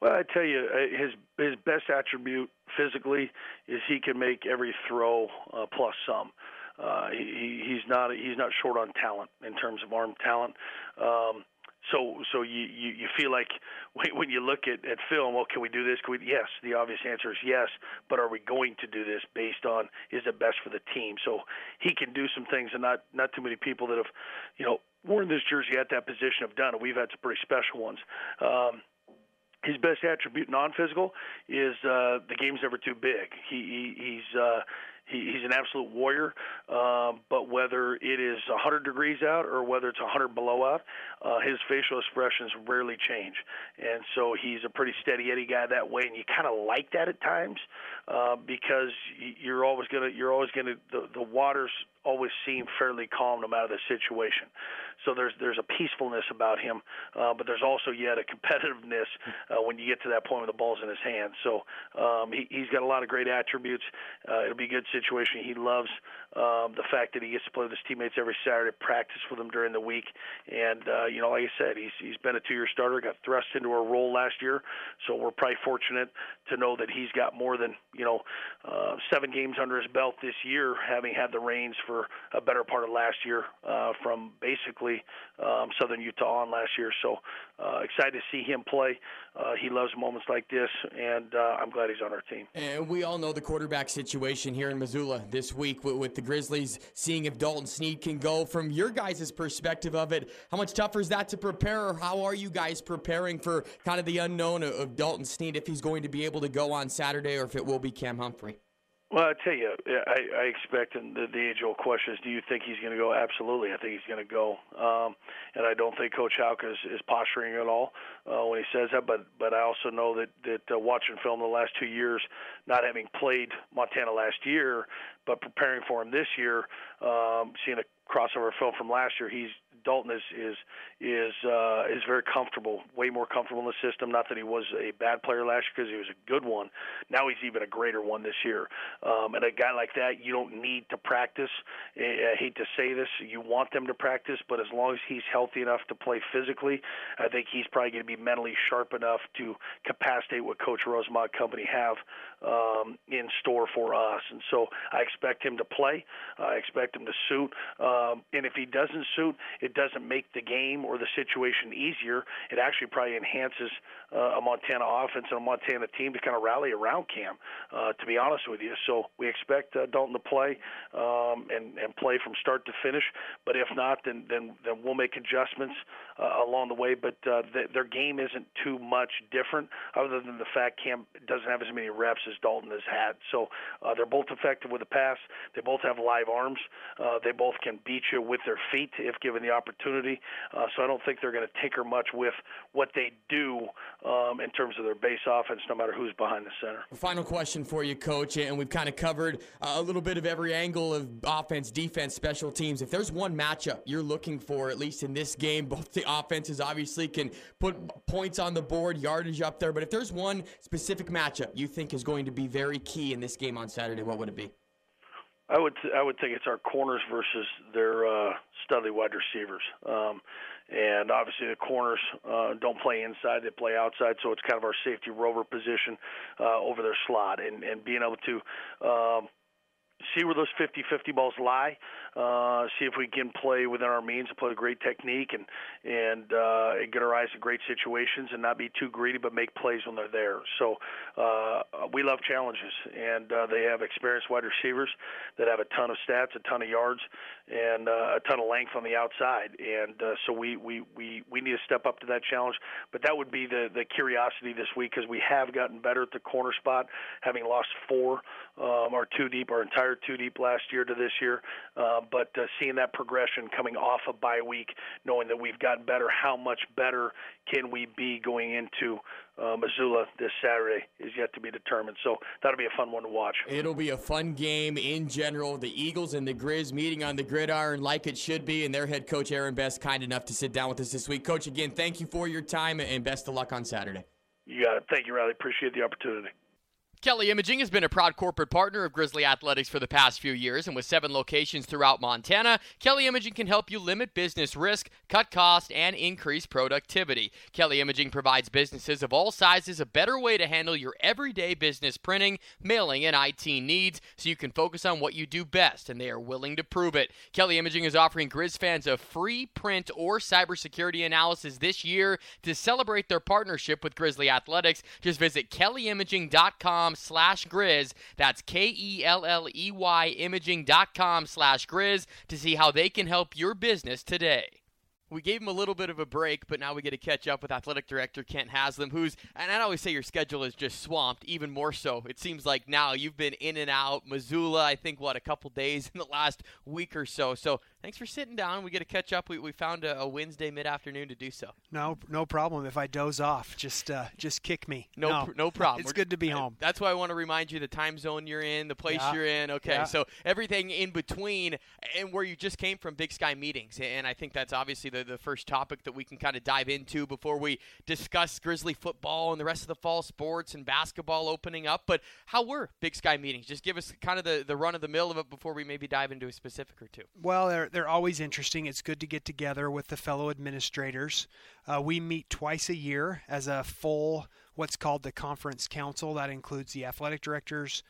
Well, I tell you, uh, his his best attribute physically is he can make every throw uh, plus some. Uh, he, he's not he's not short on talent in terms of arm talent. Um, so so you, you, you feel like when you look at, at film, well, can we do this? Can we? Yes, the obvious answer is yes. But are we going to do this based on is it best for the team? So he can do some things, and not not too many people that have, you know, worn this jersey at that position have done it. We've had some pretty special ones. Um, his best attribute non-physical is uh, the game's never too big. He, he he's uh, he, he's an absolute warrior. Um, but whether it is 100 degrees out or whether it's 100 below out, uh, his facial expressions rarely change. And so he's a pretty steady Eddie guy that way, and you kind of like that at times uh, because you're always gonna you're always gonna the, the waters always seem fairly calm no matter the situation. So there's there's a peacefulness about him, uh, but there's also yet a competitiveness uh, when you get to that point when the ball's in his hands. So um, he, he's got a lot of great attributes. Uh, it'll be a good situation. He loves um, the fact that he gets to play with his teammates every Saturday, practice with them during the week, and uh, you know, like I said, he's he's been a two-year starter, got thrust into a role last year. So we're probably fortunate to know that he's got more than you know uh, seven games under his belt this year, having had the reins for a better part of last year uh, from basically um, Southern Utah on last year. So uh, excited to see him play. Uh, he loves moments like this, and uh, I'm glad he's on our team. And we all know the quarterback situation here in Missoula this week with, with the Grizzlies, seeing if Dalton Sneed can go. From your guys' perspective of it, how much tougher is that to prepare, or how are you guys preparing for kind of the unknown of, of Dalton Sneed if he's going to be able to go on Saturday or if it will be Cam Humphrey? Well, I tell you, I, I expect, and the, the age-old question is, do you think he's going to go? Absolutely, I think he's going to go, um, and I don't think Coach Hauck is, is posturing at all uh, when he says that. But but I also know that that uh, watching film the last two years, not having played Montana last year, but preparing for him this year, um, seeing a crossover film from last year, he's Dalton is is is uh, is very comfortable, way more comfortable in the system. Not that he was a bad player last year because he was a good one. Now he's even a greater one this year. Um, and a guy like that, you don't need to practice. I, hate to say this, you want them to practice, but as long as he's healthy enough to play physically, I think he's probably going to be mentally sharp enough to capacitate what Coach Rosemont Company have um, in store for us. And so I expect him to play. I expect him to suit. Um, and if he doesn't suit, it doesn't make the game or the situation easier. It actually probably enhances uh, a Montana offense and a Montana team to kind of rally around Cam. Uh, to be honest with you, so we expect uh, Dalton to play um, and and play from start to finish. But if not, then then then we'll make adjustments uh, along the way. But uh, th- their game isn't too much different, other than the fact Cam doesn't have as many reps as Dalton has had. So uh, they're both effective with the pass. They both have live arms. Uh, they both can beat you with their feet if given the opportunity. Uh, so I don't think they're going to tinker much with what they do um, in terms of their base offense, no matter who's behind the center. Final question for you, Coach, and we've kind of covered uh, a little bit of every angle of offense, defense, special teams. If there's one matchup you're looking for, at least in this game, both the offenses obviously can put points on the board, yardage up there, but if there's one specific matchup you think is going to be very key in this game on Saturday, what would it be? I would I would think it's our corners versus their uh, studly wide receivers. Um, and obviously the corners uh, don't play inside; they play outside. So it's kind of our safety rover position uh, over their slot, and and being able to um, see where those 50-50 balls lie. Uh, see if we can play within our means and play a great technique and and, uh, get our eyes in great situations and not be too greedy, but make plays when they're there. So uh, we love challenges, and uh, they have experienced wide receivers that have a ton of stats, a ton of yards, and uh, a ton of length on the outside. And uh, so we, we we we need to step up to that challenge. But that would be the the curiosity this week because we have gotten better at the corner spot, having lost four um, our two deep, our entire two deep last year to this year. Uh, but uh, seeing that progression coming off a of bye week, knowing that we've gotten better, how much better can we be going into uh, Missoula this Saturday is yet to be determined. So that'll be a fun one to watch. It'll be a fun game in general. The Eagles and the Grizz meeting on the gridiron like it should be, and their head coach Aaron Best kind enough to sit down with us this week. Coach, again, thank you for your time and best of luck on Saturday. You got it. Thank you, Riley. Appreciate the opportunity. Kelley Imaging has been a proud corporate partner of Grizzly Athletics for the past few years, and with seven locations throughout Montana, Kelley Imaging can help you limit business risk, cut cost, and increase productivity. Kelley Imaging provides businesses of all sizes a better way to handle your everyday business printing, mailing, and IT needs so you can focus on what you do best, and they are willing to prove it. Kelley Imaging is offering Grizz fans a free print or cybersecurity analysis this year to celebrate their partnership with Grizzly Athletics. Just visit kelleyimaging.com slash Grizz. That's K-E-L-L-E-Y imaging.com slash Grizz to see how they can help your business today. We gave him a little bit of a break, but now we get to catch up with athletic director Kent Haslam, who's, and I'd always say your schedule is just swamped, even more so. It seems like now you've been in and out. Missoula, I think, what, a couple days in the last week or so. So thanks for sitting down. We get to catch up. We, we found a, a Wednesday mid afternoon to do so. No, no problem. If I doze off, just uh, just kick me. No, no, pr- no problem. it's We're, good to be home. That's why I want to remind you the time zone you're in, the place yeah. you're in. Okay, yeah. so everything in between and where you just came from Big Sky meetings, and I think that's obviously the the first topic that we can kind of dive into before we discuss Grizzly football and the rest of the fall sports and basketball opening up. But how were Big Sky meetings? Just give us kind of the the run of the mill of it before we maybe dive into a specific or two. Well, they're they're always interesting. It's good to get together with the fellow administrators. Uh, we meet twice a year as a full, what's called the conference council. That includes the athletic directors,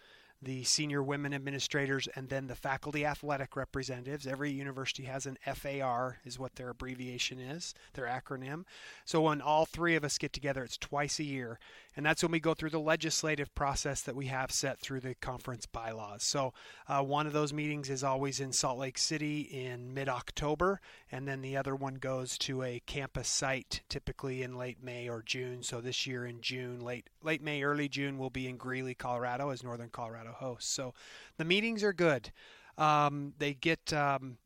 the senior women administrators, and then the faculty athletic representatives. Every university has an FAR, is what their abbreviation is, their acronym. So when all three of us get together, it's twice a year. And that's when we go through the legislative process that we have set through the conference bylaws. So uh, one of those meetings is always in Salt Lake City in mid October, and then the other one goes to a campus site typically in late May or June. So this year in June, late late May, early June, we'll be in Greeley, Colorado, as Northern Colorado hosts. So the meetings are good. Um, they get um,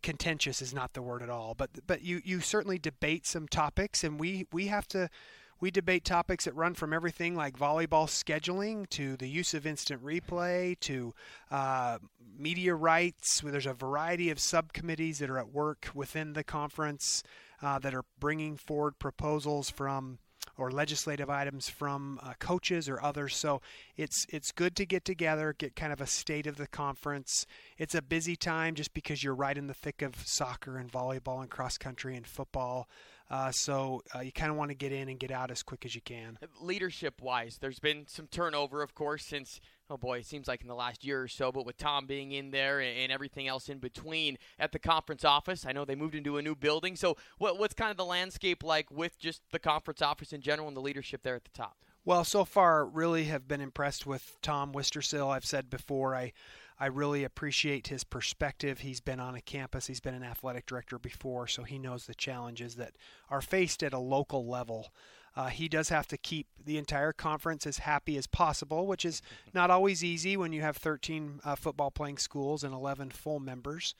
contentious is not the word at all, but but you you certainly debate some topics, and we we have to we debate topics that run from everything like volleyball scheduling to the use of instant replay to uh, media rights. There's a variety of subcommittees that are at work within the conference uh, that are bringing forward proposals from or legislative items from uh, coaches or others. So it's it's good to get together, get kind of a state of the conference. It's a busy time just because you're right in the thick of soccer and volleyball and cross country and football. Uh, so uh, you kind of want to get in and get out as quick as you can. Leadership wise, there's been some turnover, of course, since oh boy, it seems like in the last year or so, but with Tom being in there and everything else in between at the conference office, I know they moved into a new building. So, what, what's kind of the landscape like with just the conference office in general and the leadership there at the top? Well, so far, really have been impressed with Tom Wistrcill. I've said before, I I really appreciate his perspective. He's been on a campus, he's been an athletic director before, so he knows the challenges that are faced at a local level. Uh, he does have to keep the entire conference as happy as possible, which is not always easy when you have 13 uh, football playing schools and 11 full members.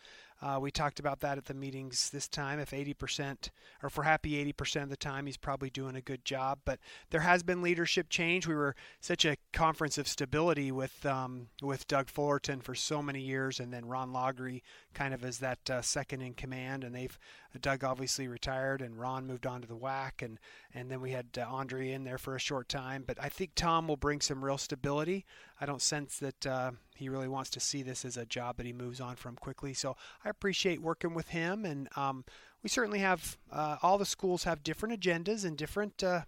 Uh, we talked about that at the meetings this time. If 80%, or if we're happy 80% of the time, he's probably doing a good job. But there has been leadership change. We were such a conference of stability with um, with Doug Fullerton for so many years, and then Ron Loghry kind of as that uh, second in command. And they've Doug obviously retired, and Ron moved on to the WAC, and and then we had uh, Andrea in there for a short time. But I think Tom will bring some real stability. I don't sense that uh, he really wants to see this as a job that he moves on from quickly. So I appreciate working with him, and um, we certainly have uh, all the schools have different agendas and different uh,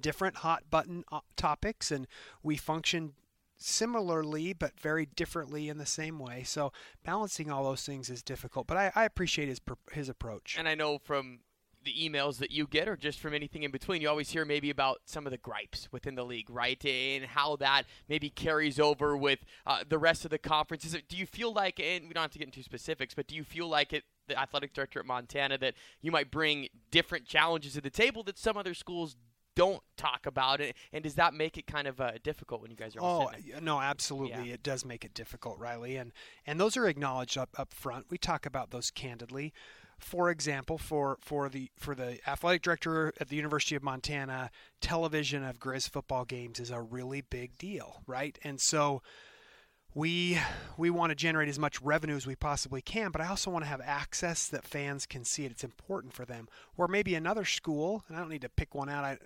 different hot button uh, topics, and we function similarly but very differently in the same way. So balancing all those things is difficult, but I, I appreciate his his approach. And I know from the emails that you get or just from anything in between. You always hear maybe about some of the gripes within the league right? And how that maybe carries over with uh, the rest of the conference Is it, do you feel like and we don't have to get into specifics but do you feel like it the athletic director at montana that you might bring different challenges to the table that some other schools don't talk about? It and does that make it kind of uh, difficult when you guys are oh no absolutely. Yeah. it does make it difficult riley. And and those are acknowledged up up front. We talk about those candidly for example, for for the for the athletic director at the University of Montana, television of Grizz football games is a really big deal, right? And so we we want to generate as much revenue as we possibly can, but I also want to have access that fans can see it. It's important for them. Or maybe another school, and I don't need to pick one out, I,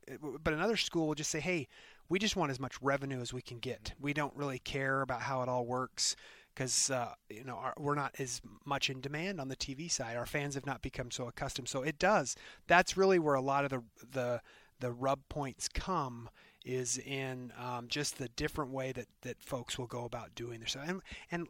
but another school will just say, "Hey, we just want as much revenue as we can get. We don't really care about how it all works because uh, you know our, we're not as much in demand on the TV side. Our fans have not become so accustomed. So it does. That's really where a lot of the the the rub points come is in um, just the different way that, that folks will go about doing this. And, and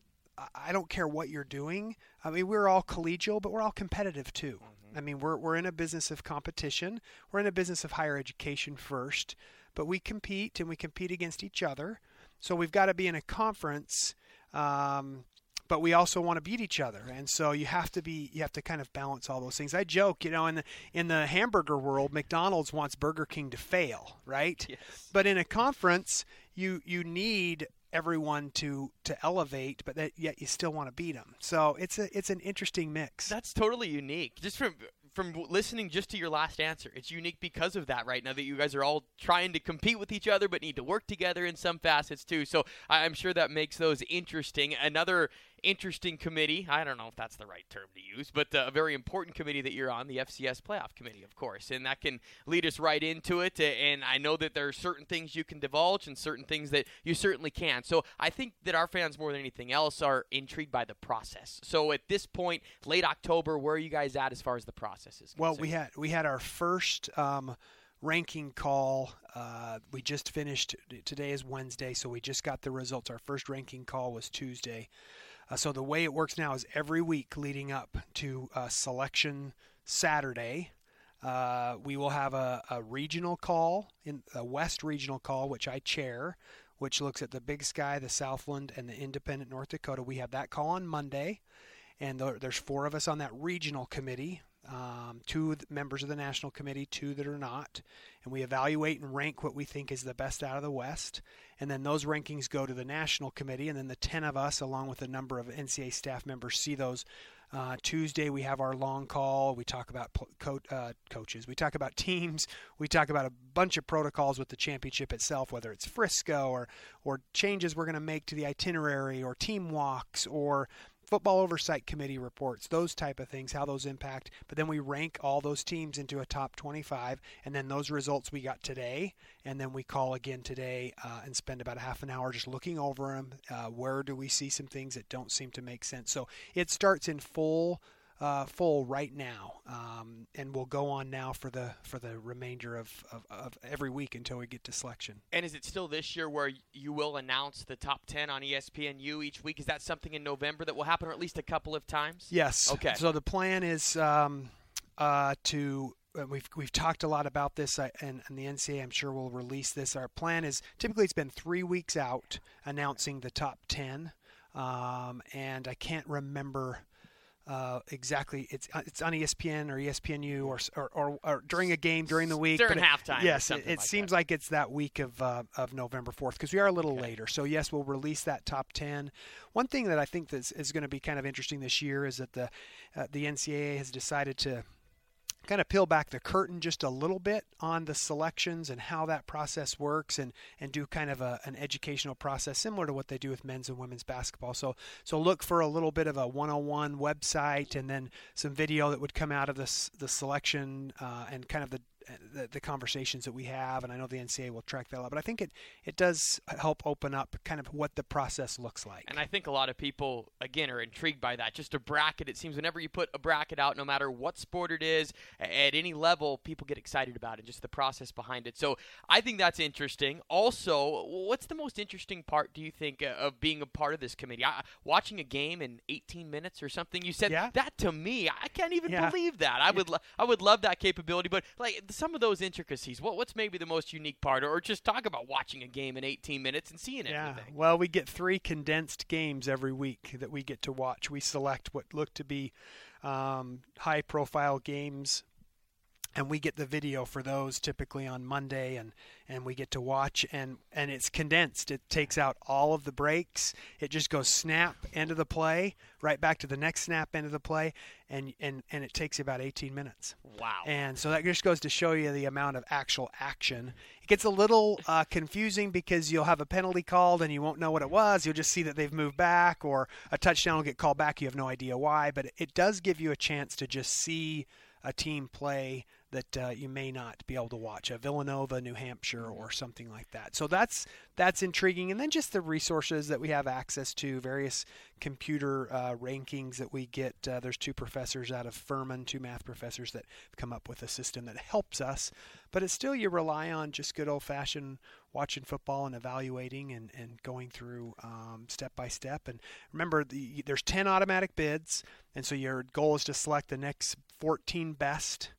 I don't care what you're doing. I mean, we're all collegial, but we're all competitive too. Mm-hmm. I mean, we're, we're in a business of competition. We're in a business of higher education first, but we compete and we compete against each other. So we've got to be in a conference um, but we also want to beat each other. And so you have to be you have to kind of balance all those things. I joke you know in the in the hamburger world mcdonald's wants burger king to fail right? Yes. but in a conference you you need everyone to to elevate but that yet you still want to beat them so it's a it's an interesting mix. That's totally unique. Just from from listening just to your last answer, it's unique because of that right now that you guys are all trying to compete with each other but need to work together in some facets too. So I'm sure that makes those interesting. Another interesting committee. I don't know if that's the right term to use, but uh, a very important committee that you're on, the FCS Playoff Committee, of course. And that can lead us right into it. And I know that there are certain things you can divulge and certain things that you certainly can. So I think that our fans, more than anything else, are intrigued by the process. So at this point, late October, where are you guys at as far as the process is concerned? Well, we had, we had our first. Um, ranking call. Uh, we just finished. Today is Wednesday, so we just got the results. Our first ranking call was Tuesday. Uh, so the way it works now is every week leading up to uh, selection Saturday, uh, we will have a, a, regional call, in a West regional call, which I chair, which looks at the Big Sky, the Southland, and the Independent North Dakota. We have that call on Monday, and there's four of us on that regional committee um, two members of the national committee, two that are not, and we evaluate and rank what we think is the best out of the West. And then those rankings go to the national committee, and then the 10 of us, along with a number of NCAA staff members, see those. Uh, Tuesday we have our long call. We talk about co- uh, coaches. We talk about teams. We talk about a bunch of protocols with the championship itself, whether it's Frisco or or changes we're going to make to the itinerary or team walks or football oversight committee reports, those type of things, how those impact. But then we rank all those teams into a top 25, and then those results we got today, and then we call again today uh, and spend about a half an hour just looking over them. Uh, where do we see some things that don't seem to make sense? So it starts in full uh, full right now, um, and we'll go on now for the for the remainder of, of, of, every week until we get to selection. And is it still this year where you will announce the top ten on ESPNU each week? Is that something in November that will happen, or at least a couple of times? Yes. Okay. So the plan is um, uh, to we've we've talked a lot about this, uh, and, and, the NCAA I'm sure will release this. Our plan is typically it's been three weeks out announcing the top ten, um, and I can't remember uh, exactly. It's uh, it's on ESPN or ESPNU or or, or, or during a game during the week during halftime. Yes, it, it like seems that. like it's that week of uh, of November fourth because we are a little okay. later. So yes, we'll release that top ten. One thing that I think is, is going to be kind of interesting this year is that the uh, the NCAA has decided to kind of peel back the curtain just a little bit on the selections and how that process works and, and do kind of a, an educational process similar to what they do with men's and women's basketball. So so look for a little bit of a one-on-one website and then some video that would come out of this the selection uh, and kind of the the, the conversations that we have, and I know the NCAA will track that out. But I think it it does help open up kind of what the process looks like. And I think a lot of people, again, are intrigued by that. Just a bracket, it seems whenever you put a bracket out, no matter what sport it is, at any level, people get excited about it, just the process behind it. So I think that's interesting. Also, what's the most interesting part, do you think, uh, of being a part of this committee? I, watching a game in 18 minutes or something, you said yeah. that to me, I can't even yeah. believe that. I would, lo- I would love that capability, but like some of those intricacies, what, what's maybe the most unique part, or just talk about watching a game in 18 minutes and seeing yeah. everything. Well, we get three condensed games every week that we get to watch. We select what look to be um, high profile games and we get the video for those typically on Monday and and we get to watch and and it's condensed. It takes out all of the breaks. It just goes snap end of the play right back to the next snap end of the play and and and it takes you about 18 minutes. Wow. And so that just goes to show you the amount of actual action. It gets a little uh, confusing because you'll have a penalty called and you won't know what it was. You'll just see that they've moved back or a touchdown will get called back. You have no idea why but it does give you a chance to just see a team play that uh, you may not be able to watch a Villanova, New Hampshire, or something like that. So that's that's intriguing, and then just the resources that we have access to, various computer uh, rankings that we get. Uh, there's two professors out of Furman, two math professors that come up with a system that helps us, but it's still you rely on just good old fashioned watching football and evaluating and, and going through um, step by step. And remember, the, there's 10 automatic bids, and so your goal is to select the next 14 best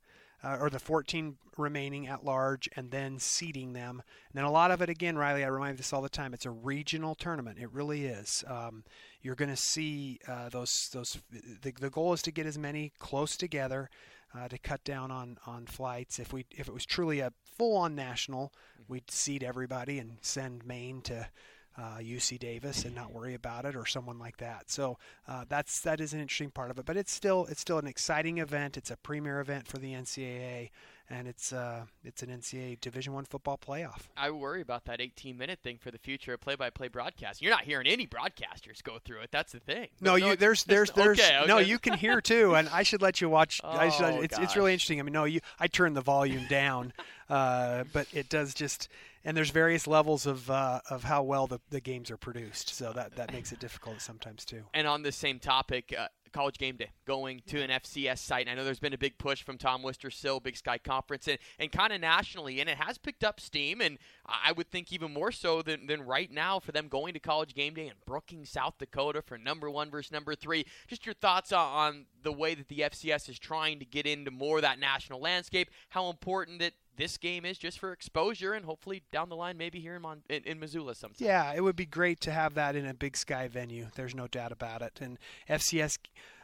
uh, or the 14 remaining at large, and then seeding them. And then a lot of it, again, Riley, I remind this all the time. It's a regional tournament. It really is. Um, you're going to see uh, those those. The, the goal is to get as many close together. Uh, to cut down on, on flights. If we if it was truly a full on national, we'd seat everybody and send Maine to uh, UC Davis and not worry about it, or someone like that. So uh, that's that is an interesting part of it. But it's still it's still an exciting event. It's a premier event for the NCAA, and it's uh, it's an NCAA Division One football playoff. I worry about that 18 minute thing for the future of play-by-play broadcast. You're not hearing any broadcasters go through it. That's the thing. No, you there's there's there's okay, okay. no you can hear too, and I should let you watch. Oh, I should, it's gosh. it's really interesting. I mean, no, you I turned the volume down, uh, but it does just. And there's various levels of uh, of how well the, the games are produced, so that, that makes it difficult sometimes too. And on the same topic, uh, College Game Day going to an FCS site. And I know there's been a big push from Tom Wistrcill Big Sky Conference, and, and kind of nationally, and it has picked up steam. And I would think even more so than, than right now for them going to College Game Day in Brookings, South Dakota for number one versus number three. Just your thoughts on, on the way that the FCS is trying to get into more of that national landscape, how important that this game is just for exposure and hopefully down the line maybe here in, Mon- in, in Missoula sometime. Yeah, it would be great to have that in a Big Sky venue. There's no doubt about it. And FCS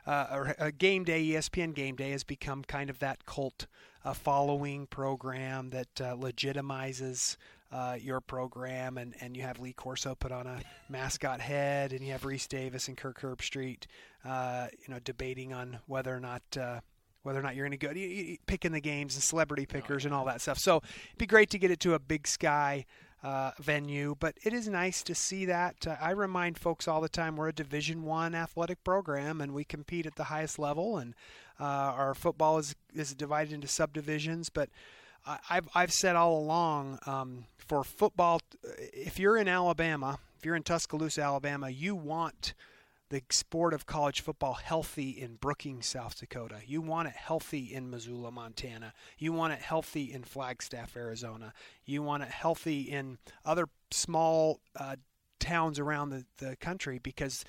uh, or uh, Game Day, ESPN Game Day, has become kind of that cult uh, following program that uh, legitimizes. Uh, your program and, and you have Lee Corso put on a mascot head and you have Rece Davis and Kirk Herbstreit uh, you know debating on whether or not uh, whether or not you're going to go you- you- picking the games and celebrity pickers and all that stuff. So it'd be great to get it to a big sky uh, venue, but it is nice to see that. Uh, I remind folks all the time we're a Division One athletic program and we compete at the highest level, and uh, our football is is divided into subdivisions, but. I- I've, I've said all along um, for football, if you're in Alabama, if you're in Tuscaloosa, Alabama, you want the sport of college football healthy in Brookings, South Dakota. You want it healthy in Missoula, Montana. You want it healthy in Flagstaff, Arizona. You want it healthy in other small uh, towns around the, the country because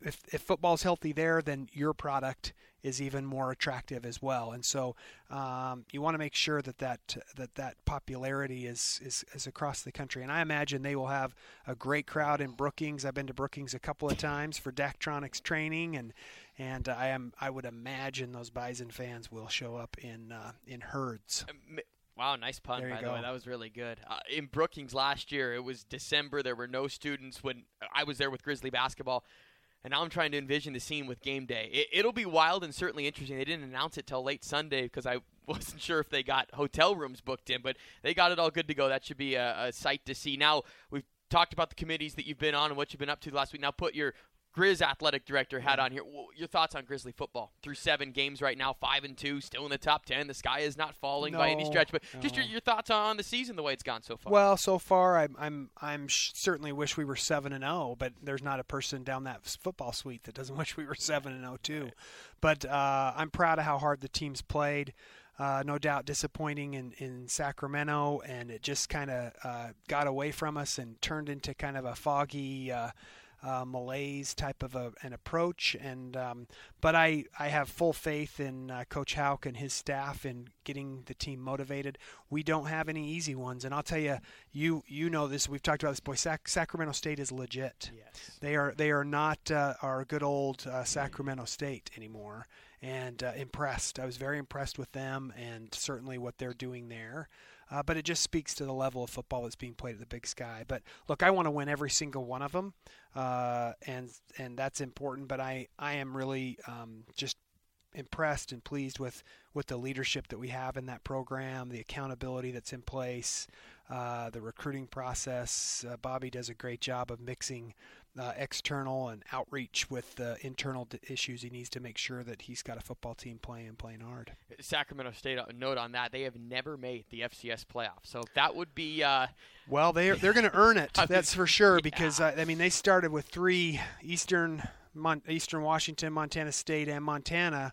if, if football's healthy there, then your product is even more attractive as well. And so um, you want to make sure that that, that that popularity is, is, is across the country. And I imagine they will have a great crowd in Brookings. I've been to Brookings a couple of times for Daktronics training, and and I am I would imagine those Bison fans will show up in uh, in herds. M- Wow, nice pun by the way. That was really good. Uh, in Brookings last year, it was December. There were no students when I was there with Grizzly basketball, and now I'm trying to envision the scene with game day. It, it'll be wild and certainly interesting. They didn't announce it till late Sunday because I wasn't sure if they got hotel rooms booked in, but they got it all good to go. That should be a, a sight to see. Now we've talked about the committees that you've been on and what you've been up to the last week. Now put your Grizz athletic director had on here. Your thoughts on Grizzly football through seven games right now, five and two, still in the top ten. The sky is not falling by any stretch, but just your, no. your thoughts on the season, the way it's gone so far. Well, so far, I'm I'm I'm sh- certainly wish we were seven and zero, but there's not a person down that football suite that doesn't wish we were seven and zero too. But uh, I'm proud of how hard the teams played. Uh, no doubt disappointing in, in Sacramento, and it just kind of uh, got away from us and turned into kind of a foggy uh, malaise type of a, an approach. And um, but I, I have full faith in uh, Coach Hauck and his staff in getting the team motivated. We don't have any easy ones, and I'll tell you, you you know this. We've talked about this. Boy, Sac- Sacramento State is legit. Yes. They are they are not uh, our good old uh, Sacramento State anymore. And uh, impressed. I was very impressed with them, and certainly what they're doing there. Uh, but it just speaks to the level of football that's being played at the Big Sky. But look, I want to win every single one of them, uh, and and that's important. But I I am really um, just impressed and pleased with with the leadership that we have in that program, the accountability that's in place, uh, the recruiting process. Uh, Bobby does a great job of mixing uh, external and outreach with the internal d- issues. He needs to make sure that he's got a football team playing and playing hard. Sacramento State, a note on that, they have never made the FCS playoff. So that would be. Uh, Well, they they're going to earn it. That's for sure. yeah. Because uh, I mean, they started with three Eastern Mon- Eastern Washington, Montana State, and Montana.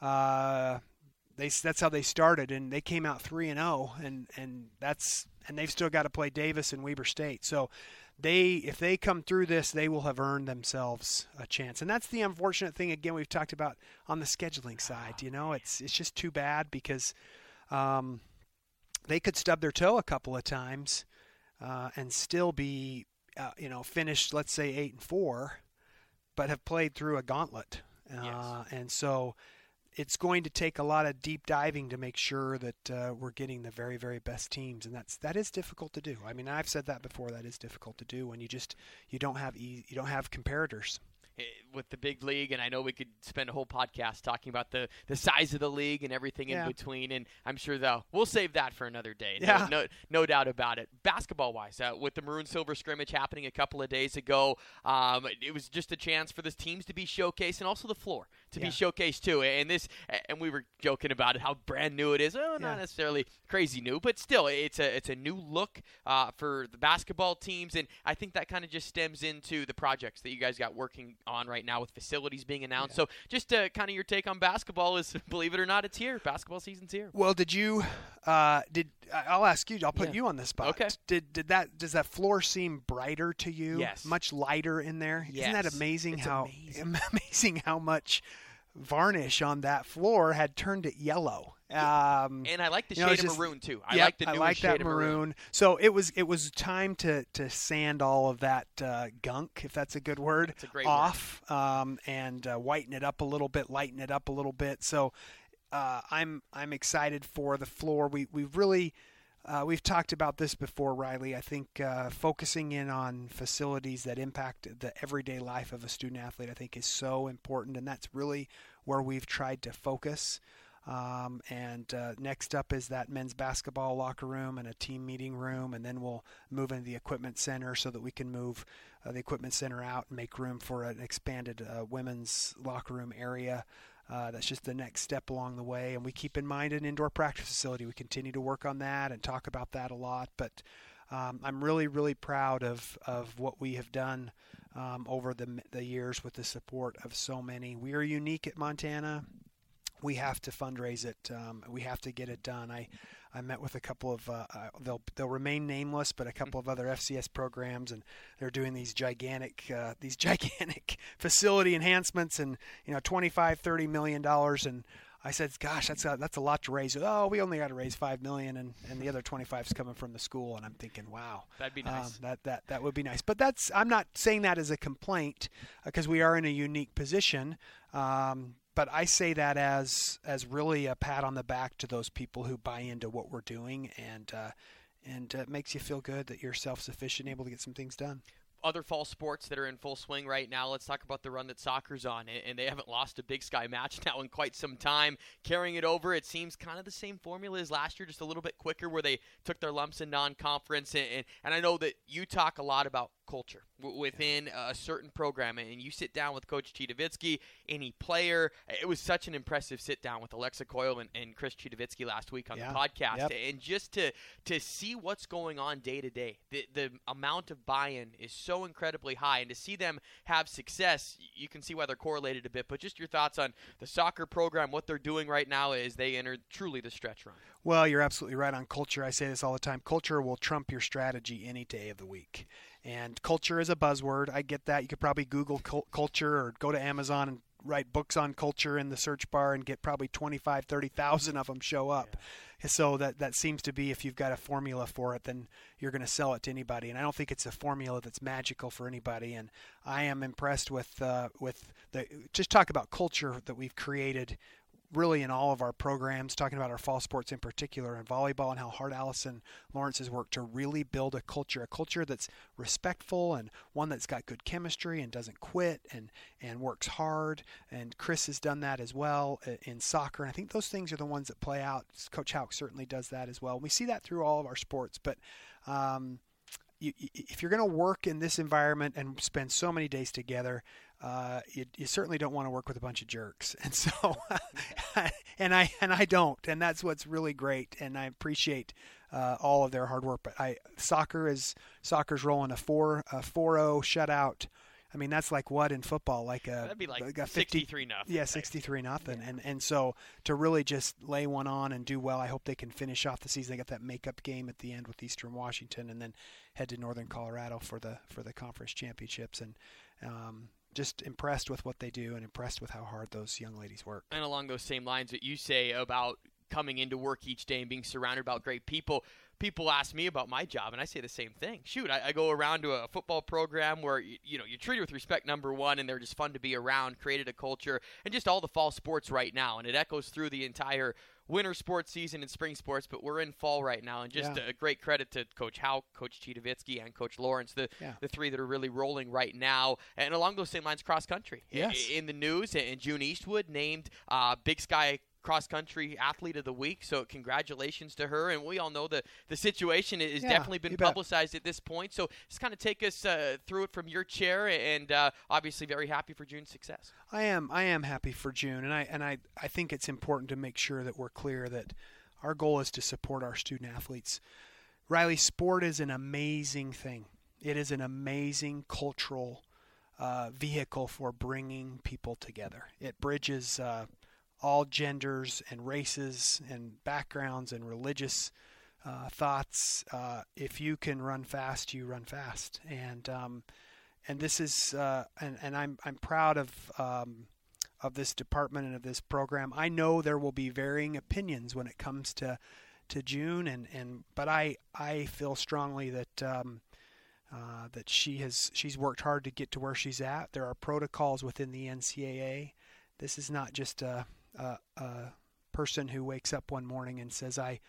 Uh, they that's how they started, and they came out three and zero, and and that's and they've still got to play Davis and Weber State. So. They, if they come through this, they will have earned themselves a chance, and that's the unfortunate thing. Again, we've talked about on the scheduling side. You know, it's it's just too bad because um, they could stub their toe a couple of times uh, and still be, uh, you know, finished, let's say eight and four, but have played through a gauntlet. Uh, And so it's going to take a lot of deep diving to make sure that uh, we're getting the very, very best teams, and that's that is difficult to do. I mean, I've said that before. That is difficult to do when you just you don't have e- you don't have comparators. eh, with the big league, and I know we could spend a whole podcast talking about the, the size of the league and everything Yeah. in between. And I'm sure though we'll save that for another day. No, Yeah. no, no doubt about it. Basketball wise, uh, with the maroon silver scrimmage happening a couple of days ago, um, it was just a chance for the teams to be showcased and also the floor to be Yeah. showcased too. And this, and we were joking about it, how brand new it is. Oh, not Yeah. necessarily crazy new, but still, it's a it's a new look uh, for the basketball teams, and I think that kind of just stems into the projects that you guys got working on right now with facilities being announced. So, just uh, kind of your take on basketball is, believe it or not, it's here. Basketball season's here. Well, did you? Uh, did I'll ask you? I'll put Yeah. you on the spot. Okay. Did did that? Does that floor seem brighter to you? Yes. Much lighter in there. Isn't that amazing? It's how amazing. amazing how much varnish on that floor had turned it yellow. Um, And I like the you know, shade of just- maroon too. I Yep, like the I like shade that of maroon. So it was it was time to to sand all of that uh, gunk, if that's a good word, That's a great word. off um, and uh, whiten it up a little bit, lighten it up a little bit. So uh, I'm I'm excited for the floor. We we've really uh, we've talked about this before, Riley. I think uh, focusing in on facilities that impact the everyday life of a student athlete, I think, is so important, and that's really where we've tried to focus. Um, and uh, next up is that men's basketball locker room and a team meeting room, and then we'll move into the equipment center so that we can move uh, the equipment center out and make room for an expanded uh, women's locker room area. Uh, that's just the next step along the way, and we keep in mind an indoor practice facility. We continue to work on that and talk about that a lot. But um, I'm really, really proud of, of what we have done um, over the the years with the support of so many. We are unique at Montana we have to fundraise it. Um, we have to get it done. I, I met with a couple of uh, uh, they'll they'll remain nameless, but a couple of other FCS programs, and they're doing these gigantic uh, these gigantic facility enhancements, and you know 25, 30 million dollars, and I said, "Gosh, that's a, that's a lot to raise." Oh, we only got to raise five million, and, and the other 25 is coming from the school, and I'm thinking, "Wow, That'd be um, nice. that that that would be nice." But that's I'm not saying that as a complaint because we are in a unique position. Um, but I say that as as really a pat on the back to those people who buy into what we're doing, and uh, and uh, it makes you feel good that you're self sufficient, able to get some things done. Other fall sports that are in full swing right now. Let's talk about the run that soccer's on, and they haven't lost a Big Sky match now in quite some time. Carrying it over, it seems kind of the same formula as last year, just a little bit quicker, where they took their lumps in non-conference. And, and, and I know that you talk a lot about culture within a certain program, and you sit down with Coach Citowicki, any player. It was such an impressive sit down with Alexa Coyle and, and Chris Citowicki last week on Yeah. the podcast, Yep. and just to to see what's going on day to day, the the amount of buy-in is so incredibly high, and to see them have success, you can see why they're correlated a bit. But just your thoughts on the soccer program, what they're doing right now is they enter truly the stretch run. Well, you're absolutely right on culture. I say this all the time. Culture will trump your strategy any day of the week. And culture is a buzzword. I get that. You could probably Google cul- culture or go to Amazon and write books on culture in the search bar and get probably 25, 30,000 of them show up. So that that seems to be if you've got a formula for it, then you're going to sell it to anybody. And I don't think it's a formula that's magical for anybody. And I am impressed with uh, with the just talk about culture that we've created really in all of our programs, talking about our fall sports in particular and volleyball and how hard Allison Lawrence has worked to really build a culture, a culture that's respectful and one that's got good chemistry and doesn't quit and, and works hard. And Chris has done that as well in soccer. And I think those things are the ones that play out. Coach Hauck certainly does that as well. We see that through all of our sports, but um, if you're going to work in this environment and spend so many days together, uh, you, you certainly don't want to work with a bunch of jerks. And so, and I and I don't, and that's what's really great. And I appreciate uh, all of their hard work. But I soccer is soccer's rolling a four a four zero shutout. I mean that's like what in football like a That'd be like a 50 63 nothing. yeah, 63 nothing. And and so to really just lay one on and do well, I hope they can finish off the season. They got that makeup game at the end with Eastern Washington and then head to Northern Colorado for the for the conference championships and um, just impressed with what they do and impressed with how hard those young ladies work. And along those same lines that you say about coming into work each day and being surrounded by great people, people ask me about my job, and I say the same thing. Shoot, I, I go around to a football program where you, you know you're treated with respect, number one, and they're just fun to be around. Created a culture, and just all the fall sports right now, and it echoes through the entire winter sports season and spring sports. But we're in fall right now, and just Yeah. a great credit to Coach Howe, Coach Citowicki, and Coach Lawrence, the Yeah. the three that are really rolling right now. And along those same lines, cross country. Yes. in the news, and June Eastwood named uh, Big Sky cross country athlete of the week. So congratulations to her. And we all know the the situation has Yeah, definitely been you bet. publicized at this point. So just kind of take us uh, through it from your chair, and uh, obviously very happy for June's success. I am I am happy for June, and I and I I think it's important to make sure that we're clear that our goal is to support our student athletes. Riley, sport is an amazing thing. It is an amazing cultural uh, vehicle for bringing people together. It bridges uh, all genders and races and backgrounds and religious uh, thoughts. Uh, if you can run fast, you run fast, and um, and this is uh, and and I'm I'm proud of um, of this department and of this program. I know there will be varying opinions when it comes to to June, and, and but I I feel strongly that um, uh, that she has she's worked hard to get to where she's at. There are protocols within the NCAA. This is not just a a, a person who wakes up one morning and says I.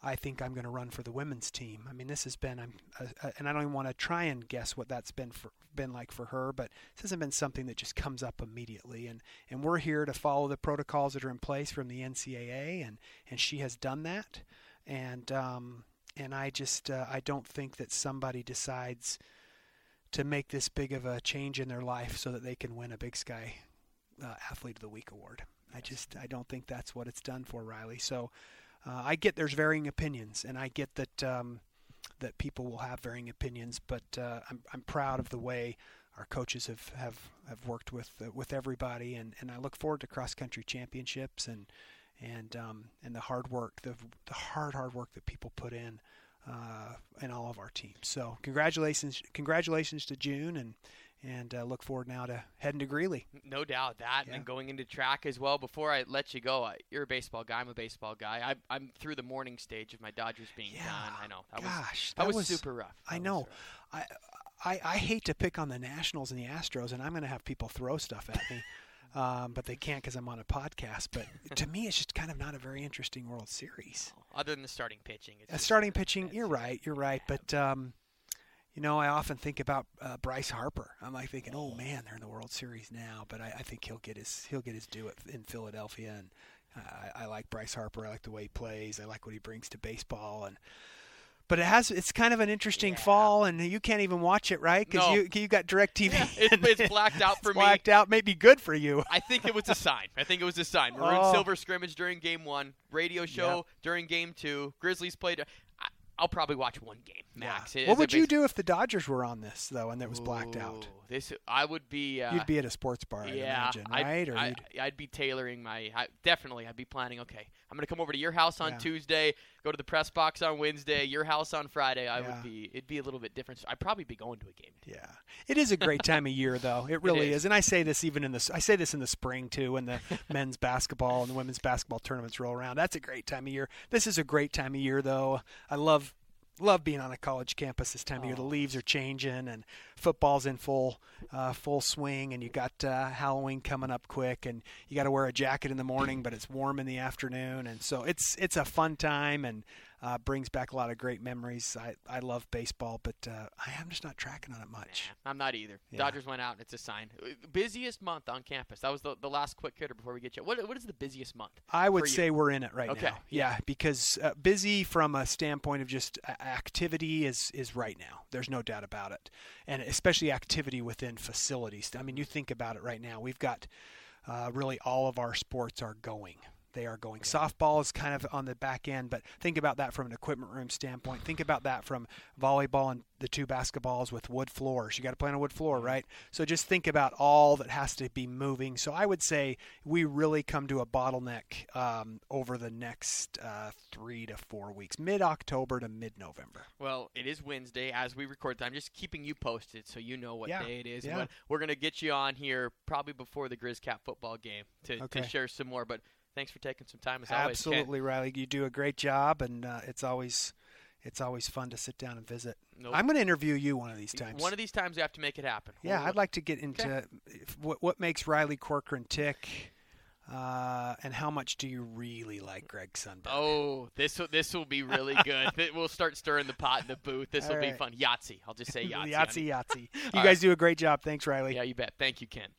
I think I'm going to run for the women's team. I mean, this has been, I'm, and I don't even want to try and guess what that's been for, been like for her, but this hasn't been something that just comes up immediately. And and we're here to follow the protocols that are in place from the NCAA, and and she has done that. And um, and I just uh, I don't think that somebody decides to make this big of a change in their life so that they can win a Big Sky uh, Athlete of the Week award. I just I don't think that's what it's done for Riley. So uh, I get there's varying opinions, and I get that um, that people will have varying opinions, but uh, I'm I'm proud of the way our coaches have have, have worked with uh, with everybody, and, and I look forward to cross country championships and and um, and the hard work, the the hard hard work that people put in. Uh, in all of our teams. So congratulations, congratulations to June, and and uh, look forward now to heading to Greeley. No doubt that, Yeah. and going into track as well. Before I let you go, I, you're a baseball guy. I'm a baseball guy. I, I'm through the morning stage of my Dodgers being Yeah. done. I know that Gosh, was that that, was, was- super rough. I That was know. rough. I, I I hate to pick on the Nationals and the Astros, and I'm going to have people throw stuff at me, um, but they can't because I'm on a podcast. But to me, it's just kind of not a very interesting World Series. Other than the starting pitching, it's Uh, starting pitching, you're right, you're right, but um, you know, I often think about uh, Bryce Harper. I'm like thinking, oh man, they're in the World Series now, but I, I think he'll get his he'll get his due at, in Philadelphia, and I, I like Bryce Harper. I like the way he plays. I like what he brings to baseball, and but it has it's kind of an interesting Yeah. fall, and you can't even watch it, right? Because No. you you got Directv. It's- it's blacked out for It's me. Blacked out may be good for you. I think it was a sign. I think it was a sign. Maroon Oh. Silver scrimmage during game one, radio show during game two. Grizzlies played. I'll probably watch one game max. It- What would you do if the Dodgers were on this though, and it was blacked out? This I would be. Uh, You'd be at a sports bar, yeah, imagine, I'd, right? Or I, I'd be tailoring my. I, definitely, I'd be planning. Okay, I'm gonna come over to your house on Yeah. Tuesday. Go to the press box on Wednesday. Your house on Friday. I Yeah. would be. It'd be a little bit different. I'd probably be going to a game. Yeah, it is a great time of year, though. It really is. is. and I say this even in the I say this in the spring too, when the men's basketball and the women's basketball tournaments roll around. That's a great time of year. This is a great time of year, though. I love love being on a college campus this time of year. The leaves are changing and football's in full uh, full swing, and you got uh, Halloween coming up quick, and you got to wear a jacket in the morning, but it's warm in the afternoon, and so it's it's a fun time and. Uh, brings back a lot of great memories. I, I love baseball, but uh, I am just not tracking on it much. Nah, I'm not either. Yeah. Dodgers went out. and It's a sign. Uh, Busiest month on campus. That was the, the last quick hitter before we get you. What what is the busiest month? I would say we're in it right Okay, now. Yeah, because uh, busy from a standpoint of just uh, activity is is right now. There's no doubt about it, and especially activity within facilities. I mean, you think about it right now. We've got uh, really all of our sports are going. They are going. Softball is kind of on the back end, but think about that from an equipment room standpoint. Think about that from volleyball and the two basketballs with wood floors. You got to play on a wood floor, right? So just think about all that has to be moving. So I would say we really come to a bottleneck um, over the next uh, three to four weeks, mid October to mid November. Well, it is Wednesday as we record. I'm just keeping you posted so you know what Yeah, day it is. yeah. We're going to get you on here probably before the Grizz Cat football game to, Okay. to share some more. But thanks for taking some time as always. Absolutely, Riley. You do a great job, and uh, it's always it's always fun to sit down and visit. Nope. I'm going to interview you one of these times. One of these times we have to make it happen. yeah, We'll- I'd like to get into if, what what makes Riley Corcoran tick. Uh, and how much do you really like Greg Sundberg? Oh, this will this will be really good. We'll start stirring the pot in the booth. This will All be fun. Yahtzee. I'll just say Yahtzee. Yahtzee, Yahtzee. You All guys do a great job. Thanks, Riley. Yeah, you bet. Thank you, Kent.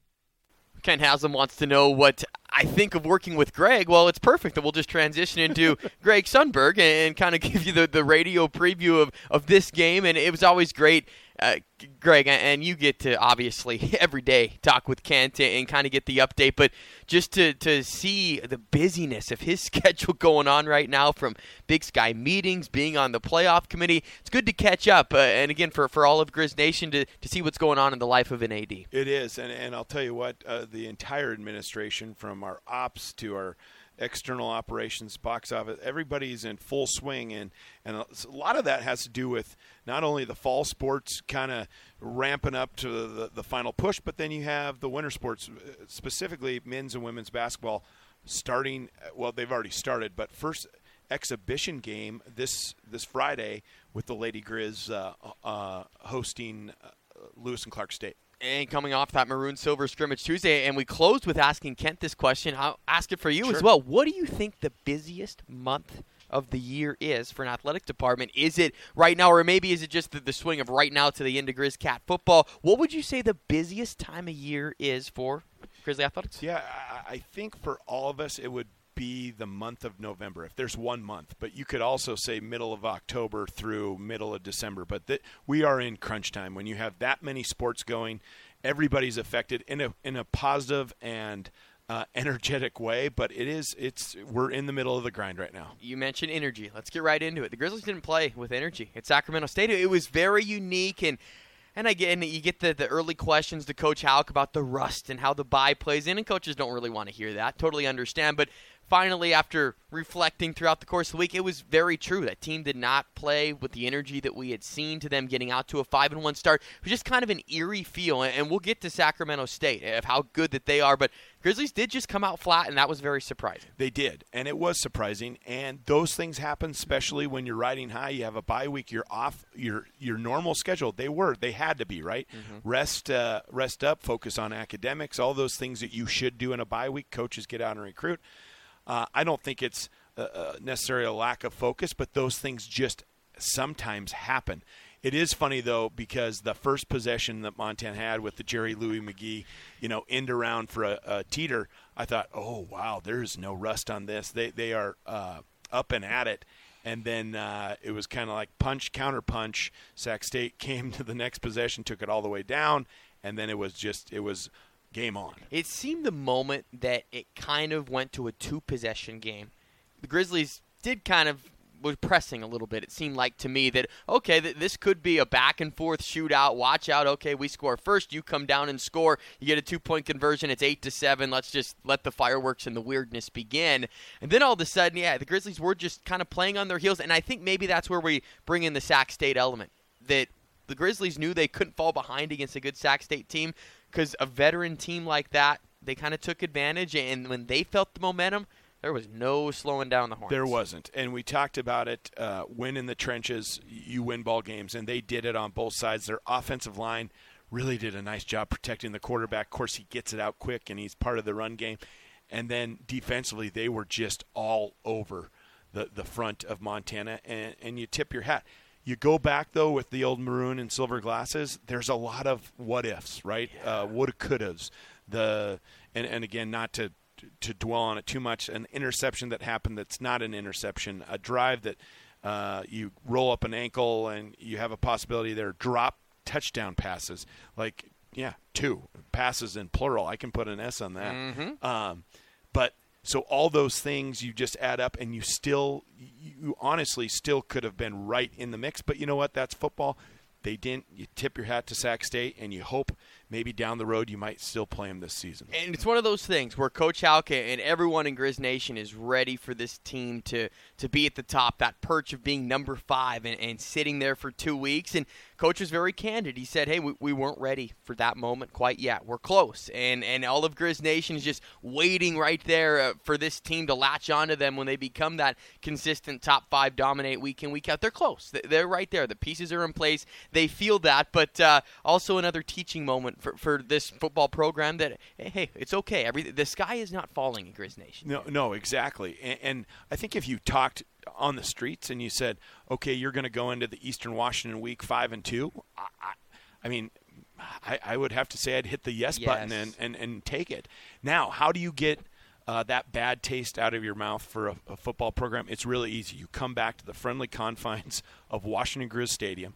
Kent Haslam wants to know what I think of working with Greg. Well, it's perfect that we'll just transition into Greg Sundberg and, kind of give you the, the radio preview of, of this game. And it was always great, uh, Greg, and you get to obviously every day talk with Kent and, kind of get the update. But just to, to see the busyness of his schedule going on right now from Big Sky meetings, being on the playoff committee, it's good to catch up. Uh, and again, for, for all of Grizz Nation to, to see what's going on in the life of an AD. It is, and, and I'll tell you what, uh, the entire administration, from our ops to our external operations, box office, everybody's in full swing, and and a lot of that has to do with not only the fall sports kind of ramping up to the, the final push, but then you have the winter sports, uh, specifically men's and women's basketball, starting. uh, Well, they've already started, but first exhibition game this this Friday with the Lady Grizz uh, uh, hosting uh, Lewis and Clark State. And coming off that maroon silver scrimmage Tuesday, and we closed with asking Kent this question. I'll ask it for you as well. What do you think the busiest month of the year is for an athletic department? Is it right now, or maybe is it just the, the swing of right now to the end of Grizz Cat football? What would you say the busiest time of year is for Grizzly athletics? Yeah, I, I think for all of us, it would be the month of November, if there's one month. But you could also say middle of October through middle of December. But we are in crunch time. When you have that many sports going, everybody's affected in a in a positive and uh, energetic way. But it is it's we're in the middle of the grind right now. You mentioned energy. Let's get right into it. The Grizzlies didn't play with energy at Sacramento State. It was very unique and and again, you get the, the early questions to Coach Hauck about the rust and how the bye plays in, and coaches don't really want to hear that. Totally understand. But finally, after reflecting throughout the course of the week, it was very true. That team did not play with the energy that we had seen to them getting out to a 5 and 1 start. It was just kind of an eerie feel. And we'll get to Sacramento State of how good that they are. But Grizzlies did just come out flat, and that was very surprising. They did, and it was surprising. And those things happen, especially when you're riding high. You have a bye week. You're off your your normal schedule. They were. They had to be right. Rest, uh, rest up. Focus on academics. All those things that you should do in a bye week. Coaches get out and recruit. Uh, I don't think it's uh, uh, necessarily a lack of focus, but those things just sometimes happen. It is funny though because the first possession that Montana had with the Jerry Louie-McGee, you know, end around for a, a teeter, I thought, oh wow, there's no rust on this. They they are uh, up and at it. And then uh, it was kind of like punch, counter punch. Sac State came to the next possession, took it all the way down, and then it was just it was game on. It seemed the moment that it kind of went to a two possession game. The Grizzlies did kind of was pressing a little bit. It seemed like to me that okay, th- this could be a back and forth shootout. Watch out. Okay, we score first. You come down and score. You get a two point conversion. It's eight to seven. Let's just let the fireworks and the weirdness begin. And then all of a sudden, yeah, the Grizzlies were just kind of playing on their heels. And I think maybe that's where we bring in the Sac State element that the Grizzlies knew they couldn't fall behind against a good Sac State team because a veteran team like that, they kind of took advantage. And when they felt the momentum, there was no slowing down the horns. There wasn't, and we talked about it. Uh, win in the trenches, you win ball games, and they did it on both sides. Their offensive line really did a nice job protecting the quarterback. Of course, he gets it out quick, and he's part of the run game. And then defensively, they were just all over the the front of Montana, and and you tip your hat. You go back though with the old maroon and silver glasses. There's a lot of what ifs, right? Yeah. Uh, woulda, couldas. The and and again, not to to dwell on it too much. An interception that happened that's not an interception, a drive that uh, you roll up an ankle and you have a possibility there. Drop touchdown passes, like yeah, two passes in plural. I can put an S on that. Mm-hmm. Um, but so all those things you just add up, and you still, you honestly still could have been right in the mix. But you know what? That's football. They didn't. You tip your hat to Sac State, and you hope maybe down the road you might still play him this season. And it's one of those things where Coach Hauck and everyone in Grizz Nation is ready for this team to to be at the top, that perch of being number five and, and sitting there for two weeks. And Coach was very candid. He said, "Hey, we, we weren't ready for that moment quite yet. We're close." And and all of Grizz Nation is just waiting right there uh, for this team to latch onto them when they become that consistent top five, dominate week in week out. They're close. They're right there. The pieces are in place. They feel that, but uh, also another teaching moment for, for this football program that hey, it's okay. Every the sky is not falling in Grizz Nation. No, no, exactly. And, and I think if you talked on the streets and you said, okay, you're going to go into the Eastern Washington week five and two, I, I, mean, I, I, would have to say I'd hit the yes, yes. button and, and, and take it. Now, how do you get uh, that bad taste out of your mouth for a, a, football program? It's really easy. You come back to the friendly confines of Washington Grizz Stadium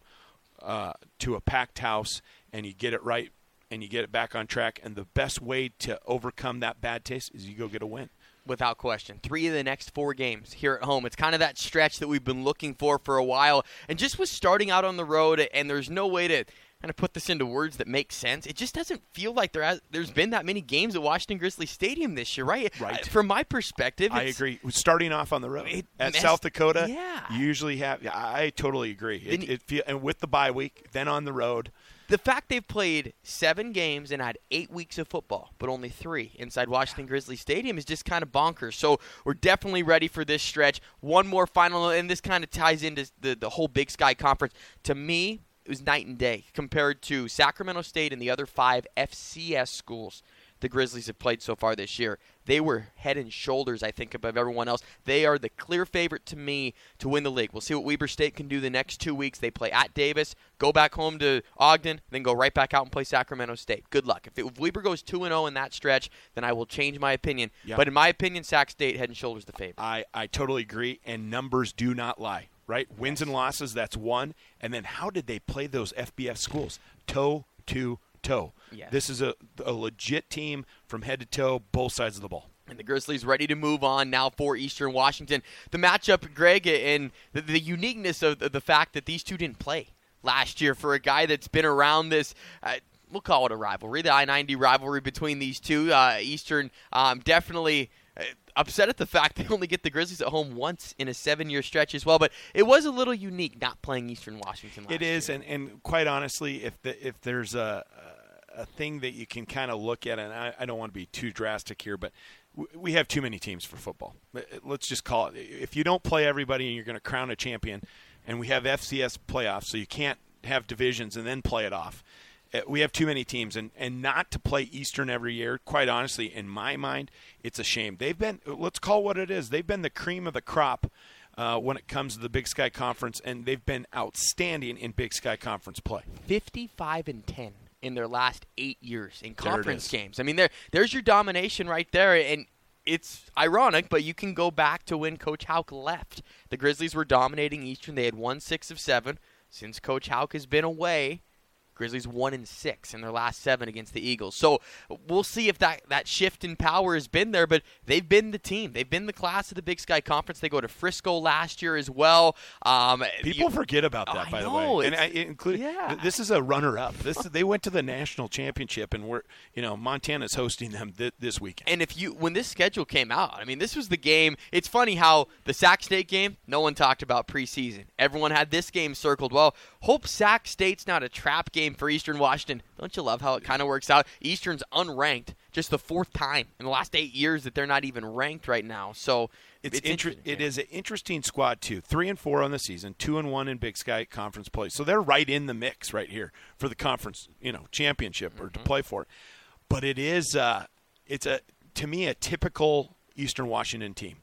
uh, to a packed house and you get it right and you get it back on track. And the best way to overcome that bad taste is you go get a win. Without question. Three of the next four games here at home. It's kind of that stretch that we've been looking for for a while. And just with starting out on the road, and there's no way to kind of put this into words that make sense. It just doesn't feel like there has, there's been that many games at Washington Grizzly Stadium this year, right? Right. From my perspective, I agree. Starting off on the road at messed, South Dakota, yeah, you usually have. I totally agree. It, it feel, and with the bye week, then on the road the fact they've played seven games and had eight weeks of football, but only three inside Washington Grizzly Stadium is just kind of bonkers. So we're definitely ready for this stretch. One more final, and this kind of ties into the, the whole Big Sky Conference. To me, it was night and day compared to Sacramento State and the other five FCS schools the Grizzlies have played so far this year. They were head and shoulders, I think, above everyone else. They are the clear favorite to me to win the league. We'll see what Weber State can do the next two weeks. They play at Davis, go back home to Ogden, then go right back out and play Sacramento State. Good luck. If, it, if Weber goes 2 0 in that stretch, then I will change my opinion. Yep. But in my opinion, Sac State head and shoulders the favorite. I, I totally agree, and numbers do not lie right? Wins and losses, that's one. And then how did they play those FBS schools? Toe to toe. Yes. This is a, a legit team from head to toe, both sides of the ball. And the Grizzlies ready to move on now for Eastern Washington. The matchup, Greg, and the, the uniqueness of the, the, fact that these two didn't play last year for a guy that's been around this. Uh, we'll call it a rivalry, the I 90 rivalry between these two. Uh, Eastern um, definitely upset at the fact they only get the Grizzlies at home once in a seven-year stretch as well. But it was a little unique not playing Eastern Washington. it is, year. and, and quite honestly, if the, if there's a a thing that you can kind of look at, and I, I don't want to be too drastic here, but we have too many teams for football. Let's just call it. If you don't play everybody and you're going to crown a champion, and we have FCS playoffs, so you can't have divisions and then play it off. Uh, we have too many teams, and, and not to play Eastern every year, quite honestly, in my mind, it's a shame. They've been, let's call what it is, they've been the cream of the crop uh, when it comes to the Big Sky Conference, and they've been outstanding in Big Sky Conference play. 55 and 10 in their last eight years in conference games. I mean, there there's your domination right there, and it's ironic, but you can go back to when Coach Hauck left. The Grizzlies were dominating Eastern. They had won six of seven. Since Coach Hauck has been away, Grizzlies one and six in their last seven against the Eagles. So we'll see if that, that shift in power has been there, but they've been the team. They've been the class of the Big Sky Conference. They go to Frisco last year as well. Um, People you- forget about that, by know, the way. And I include yeah. th- this is a runner-up. This they went to the national championship, and we're you know Montana's hosting them th- this weekend. And if you when this schedule came out, I mean, this was the game. It's funny how the Sac State game, no one talked about preseason. Everyone had this game circled. Well, hope Sac State's not a trap game for Eastern Washington. Don't you love how it kind of works out? Eastern's unranked, just the fourth time in the last eight years that they're not even ranked right now. So It's, it's inter- interesting. it is an interesting squad too. Three and four on the season, two and one in Big Sky Conference play. So they're right in the mix right here for the conference, you know, championship or to Mm-hmm. play for it. But it is, uh, it's a to me a typical Eastern Washington team,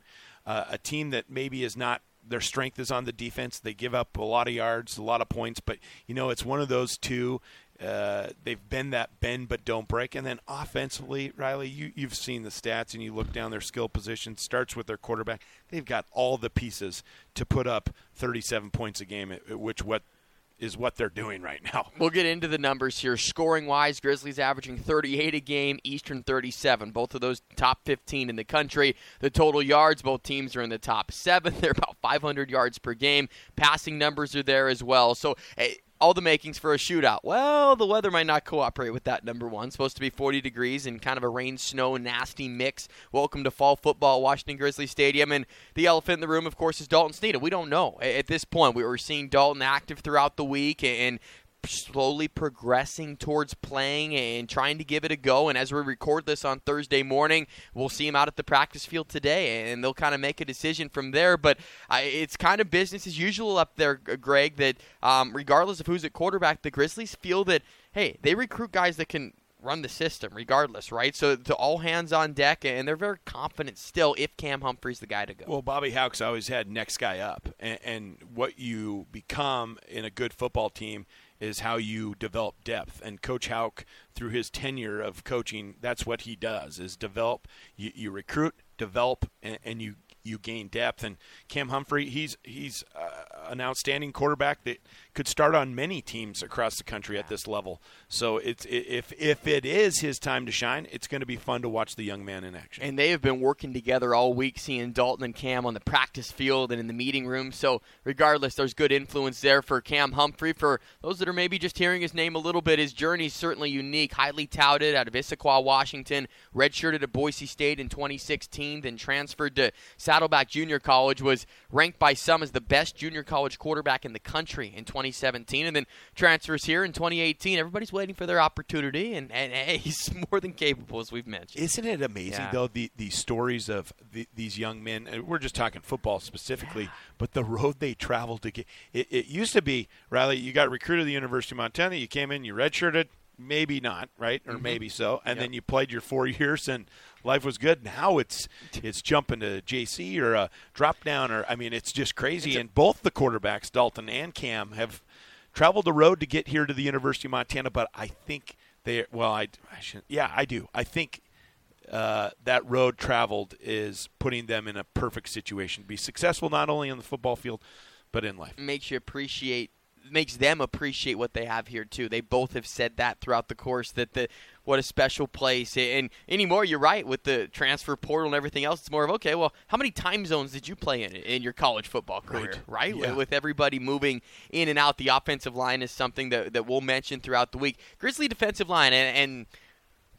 uh, a team that maybe is not their strength is on the defense. They give up a lot of yards, a lot of points, but you know it's one of those two. Uh, they've been that bend but don't break, and then offensively, Riley, you you've seen the stats and you look down their skill position. Starts with their quarterback. They've got all the pieces to put up 37 points a game, at- which what is what they're doing right now. We'll get into the numbers here. Scoring wise, Grizzlies averaging 38 a game, Eastern 37. Both of those top 15 in the country. The total yards, both teams are in the top seven. They're about 500 yards per game. Passing numbers are there as well. So. Eh, all the makings for a shootout. Well, the weather might not cooperate with that. Number one, supposed to be 40 degrees and kind of a rain, snow, nasty mix. Welcome to fall football, Washington Grizzly Stadium, and the elephant in the room, of course, is Dalton Sneeda. We don't know at this point. We were seeing Dalton active throughout the week, and slowly progressing towards playing and trying to give it a go. And as we record this on Thursday morning, we'll see him out at the practice field today, and they'll kind of make a decision from there. But it's kind of business as usual up there, Greg. That um, regardless of who's at quarterback, the Grizzlies feel that hey, they recruit guys that can. Run the system regardless, right? So to all hands on deck, and they're very confident still if Cam Humphrey's the guy to go. Well, Bobby Hauck's always had next guy up, and, and what you become in a good football team is how you develop depth. And Coach Hauck, through his tenure of coaching, that's what he does: is develop. You, you recruit, develop, and, and you you gain depth. And Cam Humphrey, he's he's uh, an outstanding quarterback that could start on many teams across the country at this level. So it's if if it is his time to shine, it's going to be fun to watch the young man in action. And they have been working together all week, seeing Dalton and Cam on the practice field and in the meeting room. So, regardless, there's good influence there for Cam Humphrey. For those that are maybe just hearing his name a little bit, his journey is certainly unique. Highly touted out of Issaquah, Washington, redshirted at Boise State in 2016, then transferred to Saddleback Junior College, was ranked by some as the best junior college quarterback in the country in 2017, and then transfers here in 2018. Everybody's waiting for their opportunity, and, and hey, he's more than capable, as we've mentioned. Isn't it amazing Yeah. though the the stories of the, these young men? And we're just talking football specifically, but the road they traveled to get. It, it used to be Riley. You got recruited to the University of Montana. You came in. You redshirted. Maybe not, right? Or maybe so. And then you played your four years, and life was good. Now it's it's jumping to JC or a drop down, or I mean, it's just crazy. and both the quarterbacks, Dalton and Cam, have traveled the road to get here to the University of Montana. But I think they, well, I, I should, yeah, I do. I think uh, that road traveled is putting them in a perfect situation to be successful not only on the football field but in life. makes you appreciate makes them appreciate what they have here too. They both have said that throughout the course that the what a special place. And anymore you're right with the transfer portal and everything else. It's more of okay well how many time zones did you play in in your college football career right, Yeah. with everybody moving in and out. The offensive line is something that, that we'll mention throughout the week. Grizzly defensive line and, and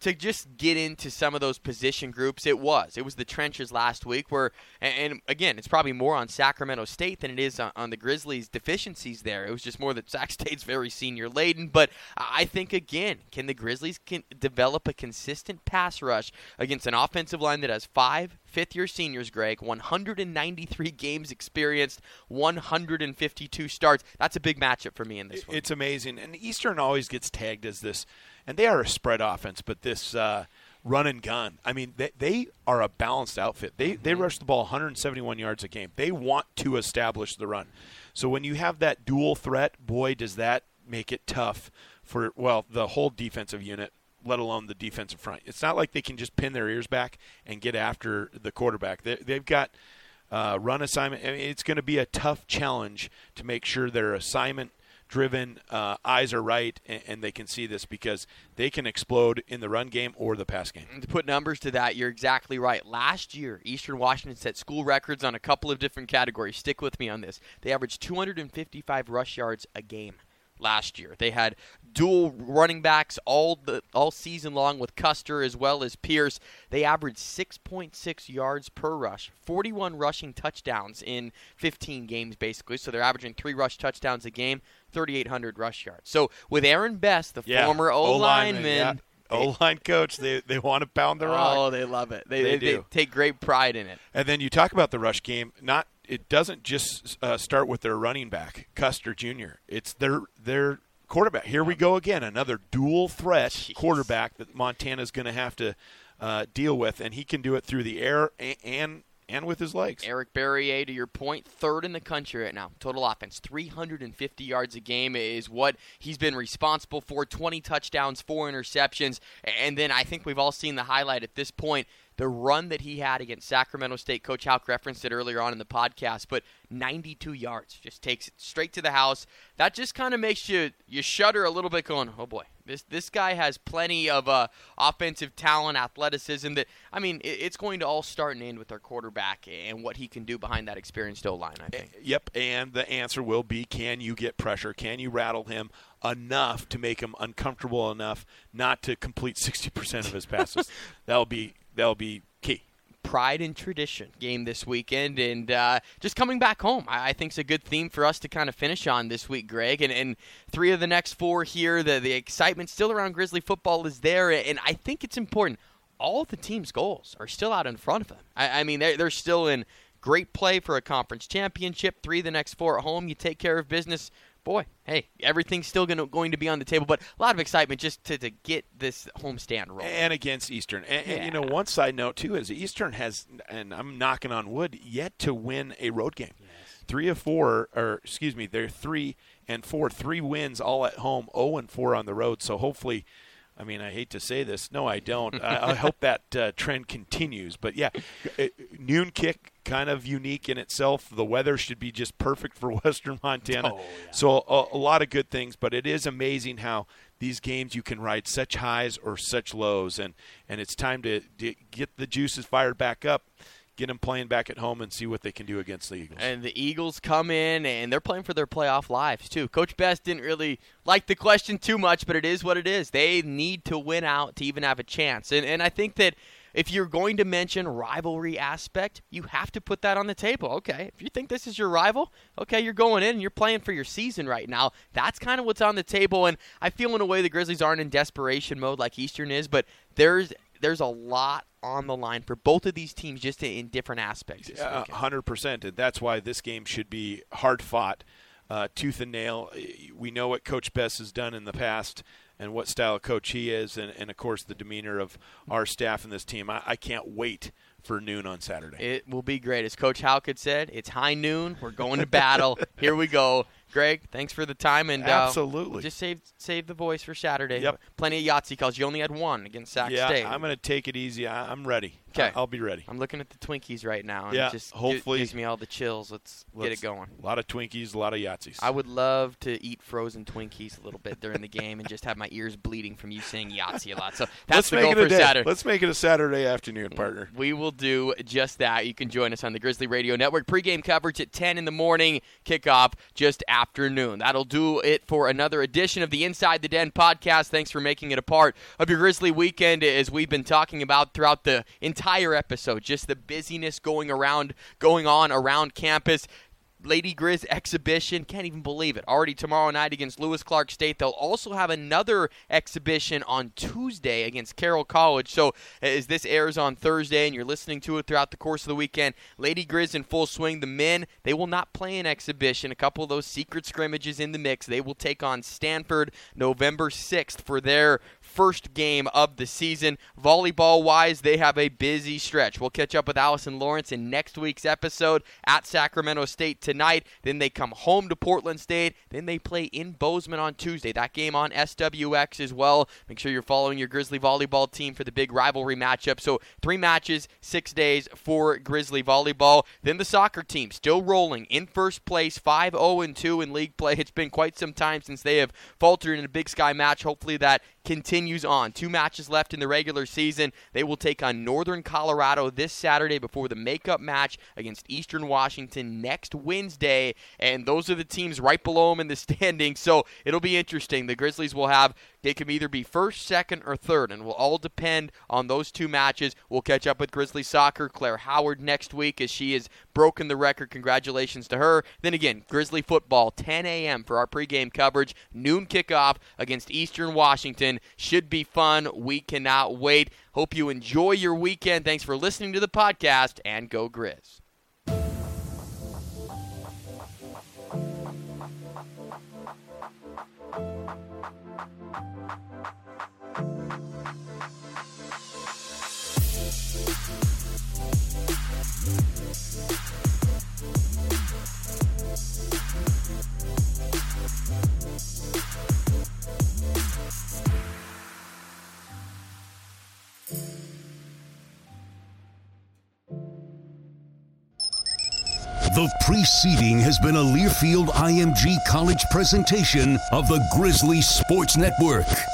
to just get into some of those position groups, it was. It was the trenches last week where, and, and again, it's probably more on Sacramento State than it is on, on the Grizzlies' deficiencies there. It was just more that Sac State's very senior laden. But I think, again, can the Grizzlies can develop a consistent pass rush against an offensive line that has five fifth year seniors, Greg, 193 games experienced, 152 starts? That's a big matchup for me in this one. It's amazing. And Eastern always gets tagged as this, and they are a spread offense, but this uh, run and gun. I mean, they, they are a balanced outfit. They they rush the ball 171 yards a game. They want to establish the run. So when you have that dual threat, boy, does that make it tough for well the whole defensive unit, let alone the defensive front. It's not like they can just pin their ears back and get after the quarterback. They, they've got uh, run assignment. I mean, it's going to be a tough challenge to make sure their assignment driven uh, eyes are right and, and, they can see this because they can explode in the run game or the pass game. To put numbers to that, you're exactly right. Last year, Eastern Washington set school records on a couple of different categories. Stick with me on this. They averaged 255 rush yards a game last year. They had dual running backs all the all season long with Custer as well as Pierce. They averaged 6.6 yards per rush, 41 rushing touchdowns in 15 games basically. So they're averaging 3 rush touchdowns a game, 3800 rush yards. So with Aaron Best, the yeah. former O-lineman, yeah. O line coach, they they want to pound the rock. Oh, they love it. They, they, they, do. they take great pride in it. And then you talk about the rush game. Not it doesn't just uh, start with their running back, Custer Jr. It's their their quarterback. Here we go again, another dual threat Jeez. quarterback that Montana's going to have to uh, deal with, and he can do it through the air and, and and with his legs. Eric Barriere, to your point, third in the country right now. Total offense, 350 yards a game is what he's been responsible for. 20 touchdowns, four interceptions, and then I think we've all seen the highlight at this point. The run that he had against Sacramento State, Coach Hauck referenced it earlier on in the podcast, but 92 yards, just takes it straight to the house. That just kind of makes you you shudder a little bit, going, "Oh boy, this this guy has plenty of uh, offensive talent, athleticism. That I mean, it, it's going to all start and end with our quarterback and what he can do behind that experienced O line. I think. Yep, and the answer will be: Can you get pressure? Can you rattle him enough to make him uncomfortable enough not to complete 60% of his passes? that'll be that'll be key. Pride and tradition game this weekend, and uh, just coming back home. I, I think is a good theme for us to kind of finish on this week, Greg. And, and three of the next four here, the the excitement still around Grizzly football is there, and I think it's important. All the team's goals are still out in front of them. I, I mean, they're, they're still in great play for a conference championship. Three of the next four at home. You take care of business boy, hey, everything's still gonna, going to be on the table, but a lot of excitement just to, to get this homestand rolling. And against Eastern. And, Yeah. and, you know, one side note, too, is Eastern has, and I'm knocking on wood, yet to win a road game. Three of four, or excuse me, they're three and four, three wins all at home, 0 and 4 on the road. So hopefully. I mean, I hate to say this. No, I don't. I, I hope that uh, trend continues. But yeah, noon kick kind of unique in itself. The weather should be just perfect for Western Montana. Oh, So a, a lot of good things. But it is amazing how these games you can ride such highs or such lows, and and it's time to, to get the juices fired back up. Get them playing back at home and see what they can do against the Eagles. And the Eagles come in and they're playing for their playoff lives too. Coach Best didn't really like the question too much, but it is what it is. They need to win out to even have a chance. And and I think that if you're going to mention rivalry aspect, you have to put that on the table. Okay, if you think this is your rival, okay, you're going in and you're playing for your season right now. That's kind of what's on the table. And I feel in a way the Grizzlies aren't in desperation mode like Eastern is, but there's there's a lot on the line for both of these teams just in different aspects. hundred percent, and that's why this game should be hard fought, uh, tooth and nail. We know what Coach Best has done in the past, and what style of coach he is, and, and of course the demeanor of our staff and this team. I, I can't wait for noon on Saturday. It will be great. As Coach had said, it's high noon. We're going to battle. Here we go. Greg, thanks for the time and uh, Absolutely. just save save the voice for Saturday. Yep. Plenty of Yahtzee calls. You only had one against Sac yeah, State. I'm going to take it easy. I, I'm ready. 'Kay. I- I'll be ready. I'm looking at the Twinkies right now, and Yeah, it just hopefully- gives me all the chills. Let's, get Let's- it going. A lot of Twinkies, a lot of Yahtzees. I would love to eat frozen Twinkies a little bit during the game and just have my ears bleeding from you saying Yahtzee a lot. So Let's that's the make goal it for day. Saturday. Let's make it a Saturday afternoon, partner. We will do just that. You can join us on the Grizzly Radio Network. Pregame coverage at 10 in the morning, kickoff just afternoon. That'll do it for another edition of the Inside the Den podcast. Thanks for making it a part of your Grizzly weekend as we've been talking about throughout the entire episode. Just the busyness going around, going on around campus. Lady Grizz exhibition. Can't even believe it. Already tomorrow night against Lewis Clark State. They'll also have another exhibition on Tuesday against Carroll College. So as this airs on Thursday and you're listening to it throughout the course of the weekend, Lady Grizz in full swing. The men, they will not play an exhibition. A couple of those secret scrimmages in the mix. They will take on Stanford November 6th for their first game of the season. Volleyball wise, they have a busy stretch. We'll catch up with Allison Lawrence in next week's episode at Sacramento State tonight. Then they come home to Portland State. Then they play in Bozeman on Tuesday. That game on SWX as well. Make sure you're following your Grizzly volleyball team for the big rivalry matchup. So, three matches, six days for Grizzly volleyball. Then the soccer team still rolling in first place, 5 0 2 in league play. It's been quite some time since they have faltered in a Big Sky match. Hopefully, that continues on. Two matches left in the regular season. They will take on Northern Colorado this Saturday before the makeup match against Eastern Washington next Wednesday. And those are the teams right below them in the standings. So it'll be interesting. The Grizzlies will have, they can either be first, second, or third, and will all depend on those two matches. We'll catch up with Grizzly Soccer, Claire Howard, next week as she has broken the record. Congratulations to her. Then again, Grizzly football, 10 a.m. for our pregame coverage, noon kickoff against Eastern Washington. Should be fun. We cannot wait. Hope you enjoy your weekend. Thanks for listening to the podcast and go Grizz. The preceding has been a Learfield IMG College presentation of the Grizzly Sports Network.